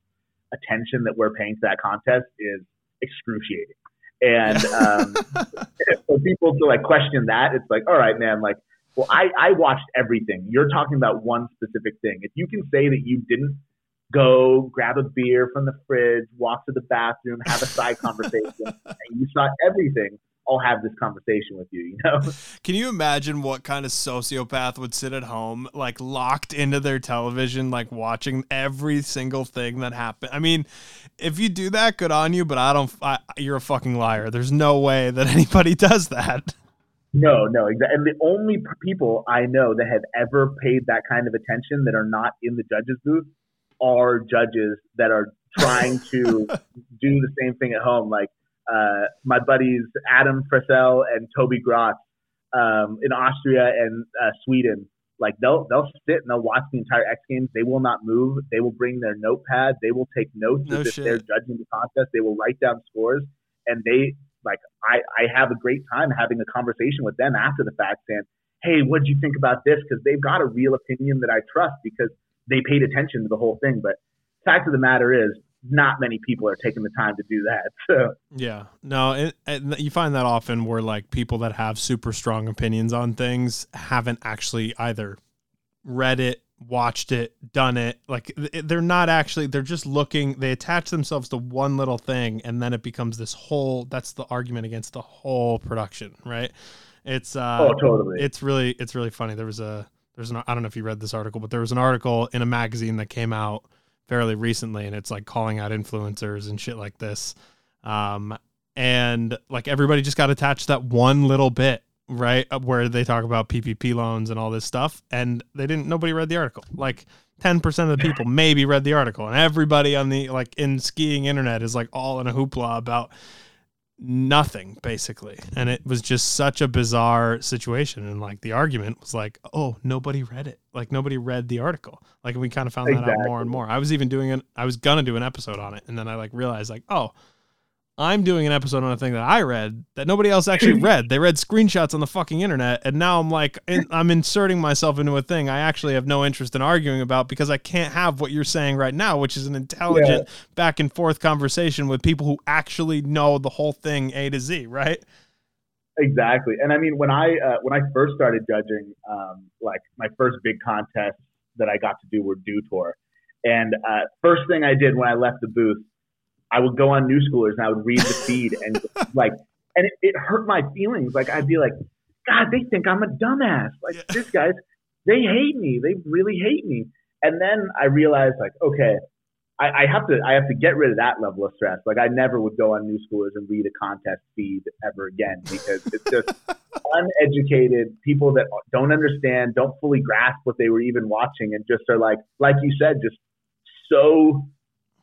attention that we're paying to that contest is excruciating. And um, *laughs* *laughs* for people to like question that, it's like, all right, man, like well, I, I watched everything. You're talking about one specific thing. If you can say that you didn't go grab a beer from the fridge, walk to the bathroom, have a side conversation, *laughs* and you saw everything, I'll have this conversation with you, you know? *laughs* Can you imagine what kind of sociopath would sit at home, like locked into their television, like watching every single thing that happened? I mean, if you do that, good on you, but I don't, I, you're a fucking liar. There's no way that *laughs* anybody does that. No, no, exactly. And the only people I know that have ever paid that kind of attention that are not in the judges booth are judges that are trying to *laughs* do the same thing at home. Like uh, my buddies Adam Frisell and Toby Grotz um, in Austria and uh, Sweden. Like they'll they'll sit and they'll watch the entire X Games. They will not move. They will bring their notepad. They will take notes no shit. if they're judging the contest. They will write down scores and they like I I have a great time having a conversation with them after the fact, saying, "Hey, what do you think about this?" Because they've got a real opinion that I trust because they paid attention to the whole thing. But fact of the matter is, not many people are taking the time to do that. *laughs* So yeah, no, it, you find that often where like people that have super strong opinions on things haven't actually either read it, watched it, done it. Like they're not actually. They're just looking. They attach themselves to one little thing, and then it becomes this whole. That's the argument against the whole production, right? It's uh, oh totally. It's really it's really funny. There was a there's an I don't know if you read this article, but there was an article in a magazine that came out fairly recently, and it's like calling out influencers and shit like this. Um, and like everybody just got attached to that one little bit, right? Uh, where they talk about PPP loans and all this stuff, and they didn't. Nobody read the article. Like ten percent of the people maybe read the article, and everybody on the like in skiing internet is like all in a hoopla about nothing basically and it was just such a bizarre situation and like the argument was like oh nobody read it like nobody read the article like we kind of found exactly. that out more and more i was even doing it i was gonna do an episode on it and then i like realized like oh I'm doing an episode on a thing that I read that nobody else actually *clears throat* read. They read screenshots on the fucking internet, and now I'm like, I'm inserting myself into a thing I actually have no interest in arguing about because I can't have what you're saying right now, which is an intelligent yeah. back and forth conversation with people who actually know the whole thing A to Z, right? Exactly, and I mean when I uh, when I first started judging, um, like my first big contest that I got to do were Dew Tour, and uh, first thing I did when I left the booth I would go on New Schoolers and I would read the feed and *laughs* like, and it, it, hurt my feelings. Like I'd be like, God, they think I'm a dumbass. Like yeah. this guys, they hate me. They really hate me. And then I realized like, okay, I, I, have to I have to get rid of that level of stress. Like I never would go on New Schoolers and read a contest feed ever again because it's just *laughs* uneducated people that don't understand, don't fully grasp what they were even watching, and just are like, like you said, just so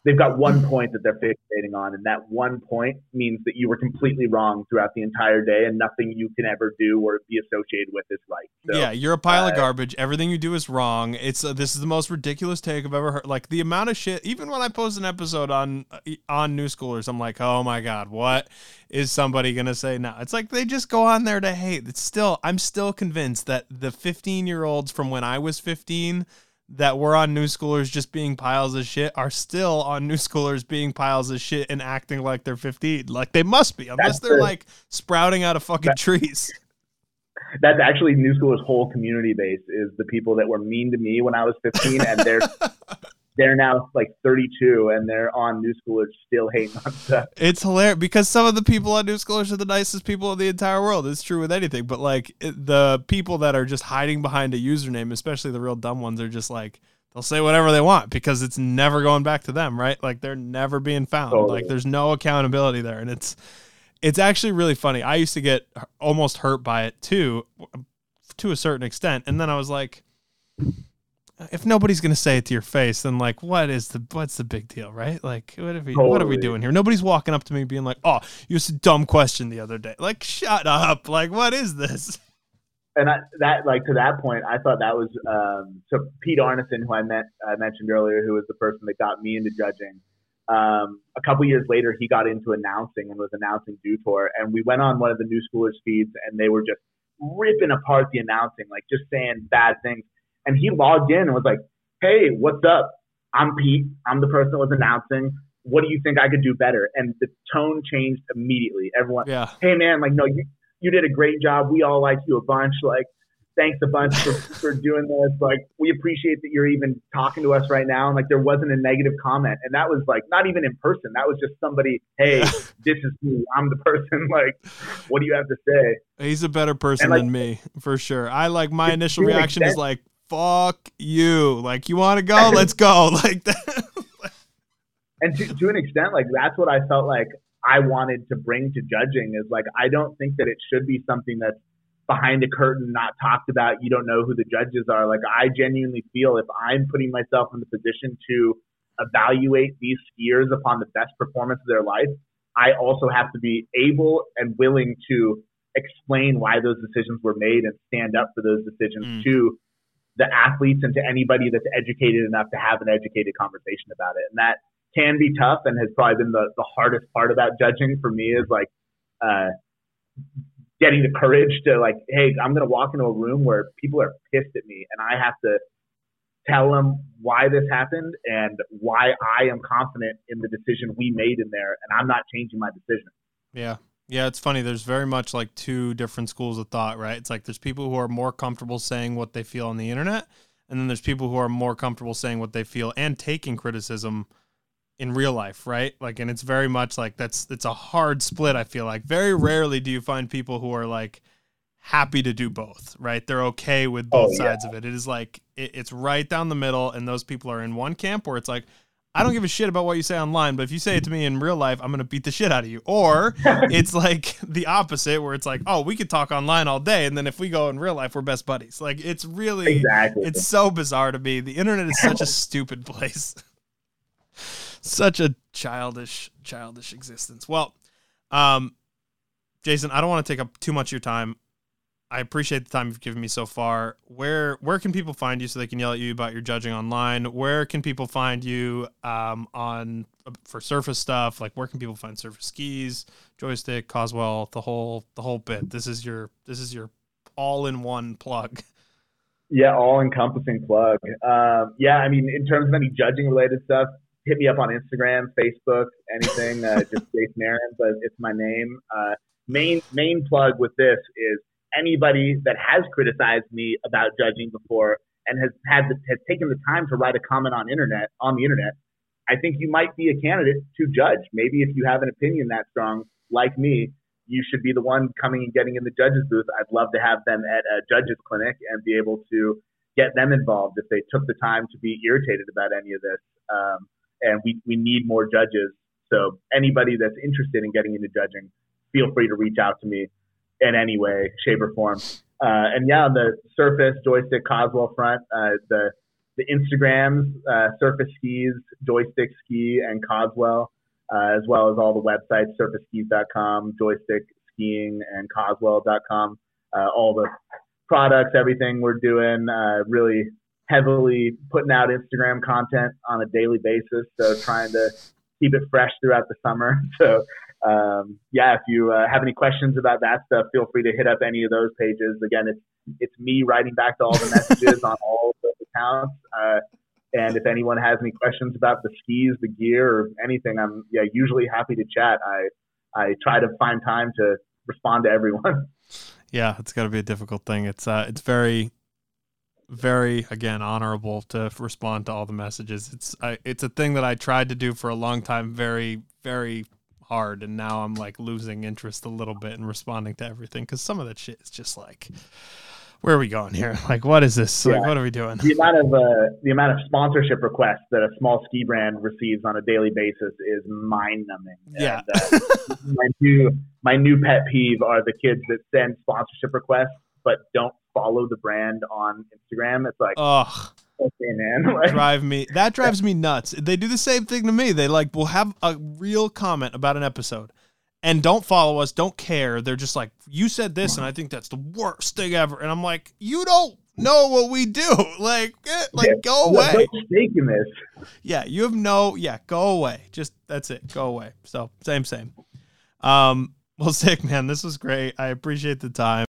they've got one point that they're fixating on, and that one point means that you were completely wrong throughout the entire day, and nothing you can ever do or be associated with is right. So, yeah, you're a pile uh, of garbage. Everything you do is wrong. It's uh, this is the most ridiculous take I've ever heard. Like the amount of shit. Even when I post an episode on uh, on New Schoolers, I'm like, oh my god, what is somebody gonna say now? It's like they just go on there to hate. It's still, I'm still convinced that the 15 year olds from when I was 15 that were on New Schoolers just being piles of shit are still on New Schoolers being piles of shit and acting like they're 15. Like they must be, unless that's they're the, like sprouting out of fucking that, trees. *laughs* That's actually New Schoolers' whole community base is the people that were mean to me when I was 15, and they're *laughs* they're now like 32 and they're on New Schoolers still hating *laughs* on stuff. It's hilarious because some of the people on New Schoolers are the nicest people in the entire world. It's true with anything, but like it, the people that are just hiding behind a username, especially the real dumb ones, are just like they'll say whatever they want because it's never going back to them, right? Like they're never being found. Totally. Like there's no accountability there, and it's it's actually really funny. I used to get almost hurt by it too, to a certain extent, and then I was like if nobody's gonna say it to your face, then like, what is the what's the big deal, right? Like, what are we totally. what are we doing here? Nobody's walking up to me being like, "Oh, you asked a dumb question the other day." Like, shut up! Like, what is this? And I, that, like, to that point, I thought that was um, so Pete Arneson, who I met I mentioned earlier, who was the person that got me into judging. Um, a couple years later, he got into announcing and was announcing Dew Tour, and we went on one of the New Schoolers feeds, and they were just ripping apart the announcing, like just saying bad things and he logged in and was like, "Hey, what's up? I'm Pete. I'm the person that was announcing. What do you think I could do better?" And the tone changed immediately. Everyone, yeah. Hey, man, like, no, you you did a great job. We all like you a bunch. Like, thanks a bunch for, *laughs* for doing this. Like, we appreciate that you're even talking to us right now. And like, there wasn't a negative comment. And that was like, not even in person. That was just somebody, hey, *laughs* this is me. I'm the person. *laughs* Like, what do you have to say? He's a better person like, than me, for sure. I like my initial reaction extent, is like, fuck you. Like, you want to go? Let's go. *laughs* Like that. *laughs* and to, to an extent, like that's what I felt like I wanted to bring to judging is like I don't think that it should be something that's behind a curtain, not talked about. You don't know who the judges are. Like I genuinely feel if I'm putting myself in the position to evaluate these skiers upon the best performance of their life, I also have to be able and willing to explain why those decisions were made and stand up for those decisions mm. to the athletes and to anybody that's educated enough to have an educated conversation about it. And that can be tough and has probably been the, the hardest part about judging for me is like uh, getting the courage to like, hey, I'm gonna walk into a room where people are pissed at me and I have to tell them why this happened and why I am confident in the decision we made in there and I'm not changing my decision. Yeah. Yeah, it's funny. There's very much like two different schools of thought, right? It's like there's people who are more comfortable saying what they feel on the internet, and then there's people who are more comfortable saying what they feel and taking criticism in real life, right? Like, and it's very much like that's it's a hard split. I feel like very rarely do you find people who are like happy to do both, right? They're okay with oh, both oh, sides yeah. of it. It is like it, it's right down the middle, and those people are in one camp where it's like. I don't give a shit about what you say online, but if you say it to me in real life, I'm gonna beat the shit out of you. Or *laughs* it's like the opposite, where it's like, oh, we could talk online all day, and then if we go in real life, we're best buddies. Like it's really, exactly. it's so bizarre to me. The internet is such a *laughs* stupid place *laughs* such a childish, childish existence. Well, um, Jason, I don't want to take up too much of your time. I appreciate the time you've given me so far. Where where can people find you so they can yell at you about your judging online? Where can people find you um, on for surface stuff? Like where can people find surface skis, joystick, Coswell, the whole the whole bit? This is your this is your all in one plug. *laughs* Yeah, all encompassing plug. Um, yeah, I mean, in terms of any judging related stuff, hit me up on Instagram, Facebook, anything. Uh, *laughs* just Jason Aarons, but it's my name. Uh, main main plug with this is anybody that has criticized me about judging before and has had the, has taken the time to write a comment on internet on the internet. I think you might be a candidate to judge. Maybe if you have an opinion that strong, like me, you should be the one coming and getting in the judges booth. I'd love to have them at a judges clinic and be able to get them involved if they took the time to be irritated about any of this. Um, and we, we need more judges. So anybody that's interested in getting into judging, feel free to reach out to me in any way, shape, or form. Uh, and yeah, on the Surface Joystick Coswell front, uh, the the Instagrams, uh, Surface Skis, Joystick Ski, and Coswell, uh, as well as all the websites, surfaceskis.com, Joystick Skiing, and Coswell.com. Uh, all the products, everything we're doing, uh, really heavily putting out Instagram content on a daily basis. So trying to keep it fresh throughout the summer. *laughs* So um, yeah, if you uh, have any questions about that stuff, feel free to hit up any of those pages. Again, it's it's me writing back to all the messages on all those accounts. Uh, and if anyone has any questions about the skis, the gear, or anything, I'm yeah usually happy to chat. I I try to find time to respond to everyone. *laughs* Yeah, it's got to be a difficult thing. It's uh, it's very very again honorable to respond to all the messages. It's I, it's a thing that I tried to do for a long time, very very hard, and now I'm like losing interest a little bit in responding to everything because some of that shit is just like, where are we going here? *laughs* Like, what is this? Like, what are we doing? The amount of uh, the amount of sponsorship requests that a small ski brand receives on a daily basis is mind numbing. Yeah. And, uh, *laughs* my new my new pet peeve are the kids that send sponsorship requests but don't follow the brand on Instagram. It's like, ugh. Okay, man. *laughs* like, drive me. That drives me nuts. They do the same thing to me. They like will have a real comment about an episode, and don't follow us. Don't care. They're just like, you said this, and I think that's the worst thing ever. And I'm like, you don't know what we do. *laughs* Like, eh, like yeah, go away. Stake in this. Yeah, you have no. Yeah, go away. Just that's it. Go away. So same, same. Um. *laughs* Well, sick man. This was great. I appreciate the time.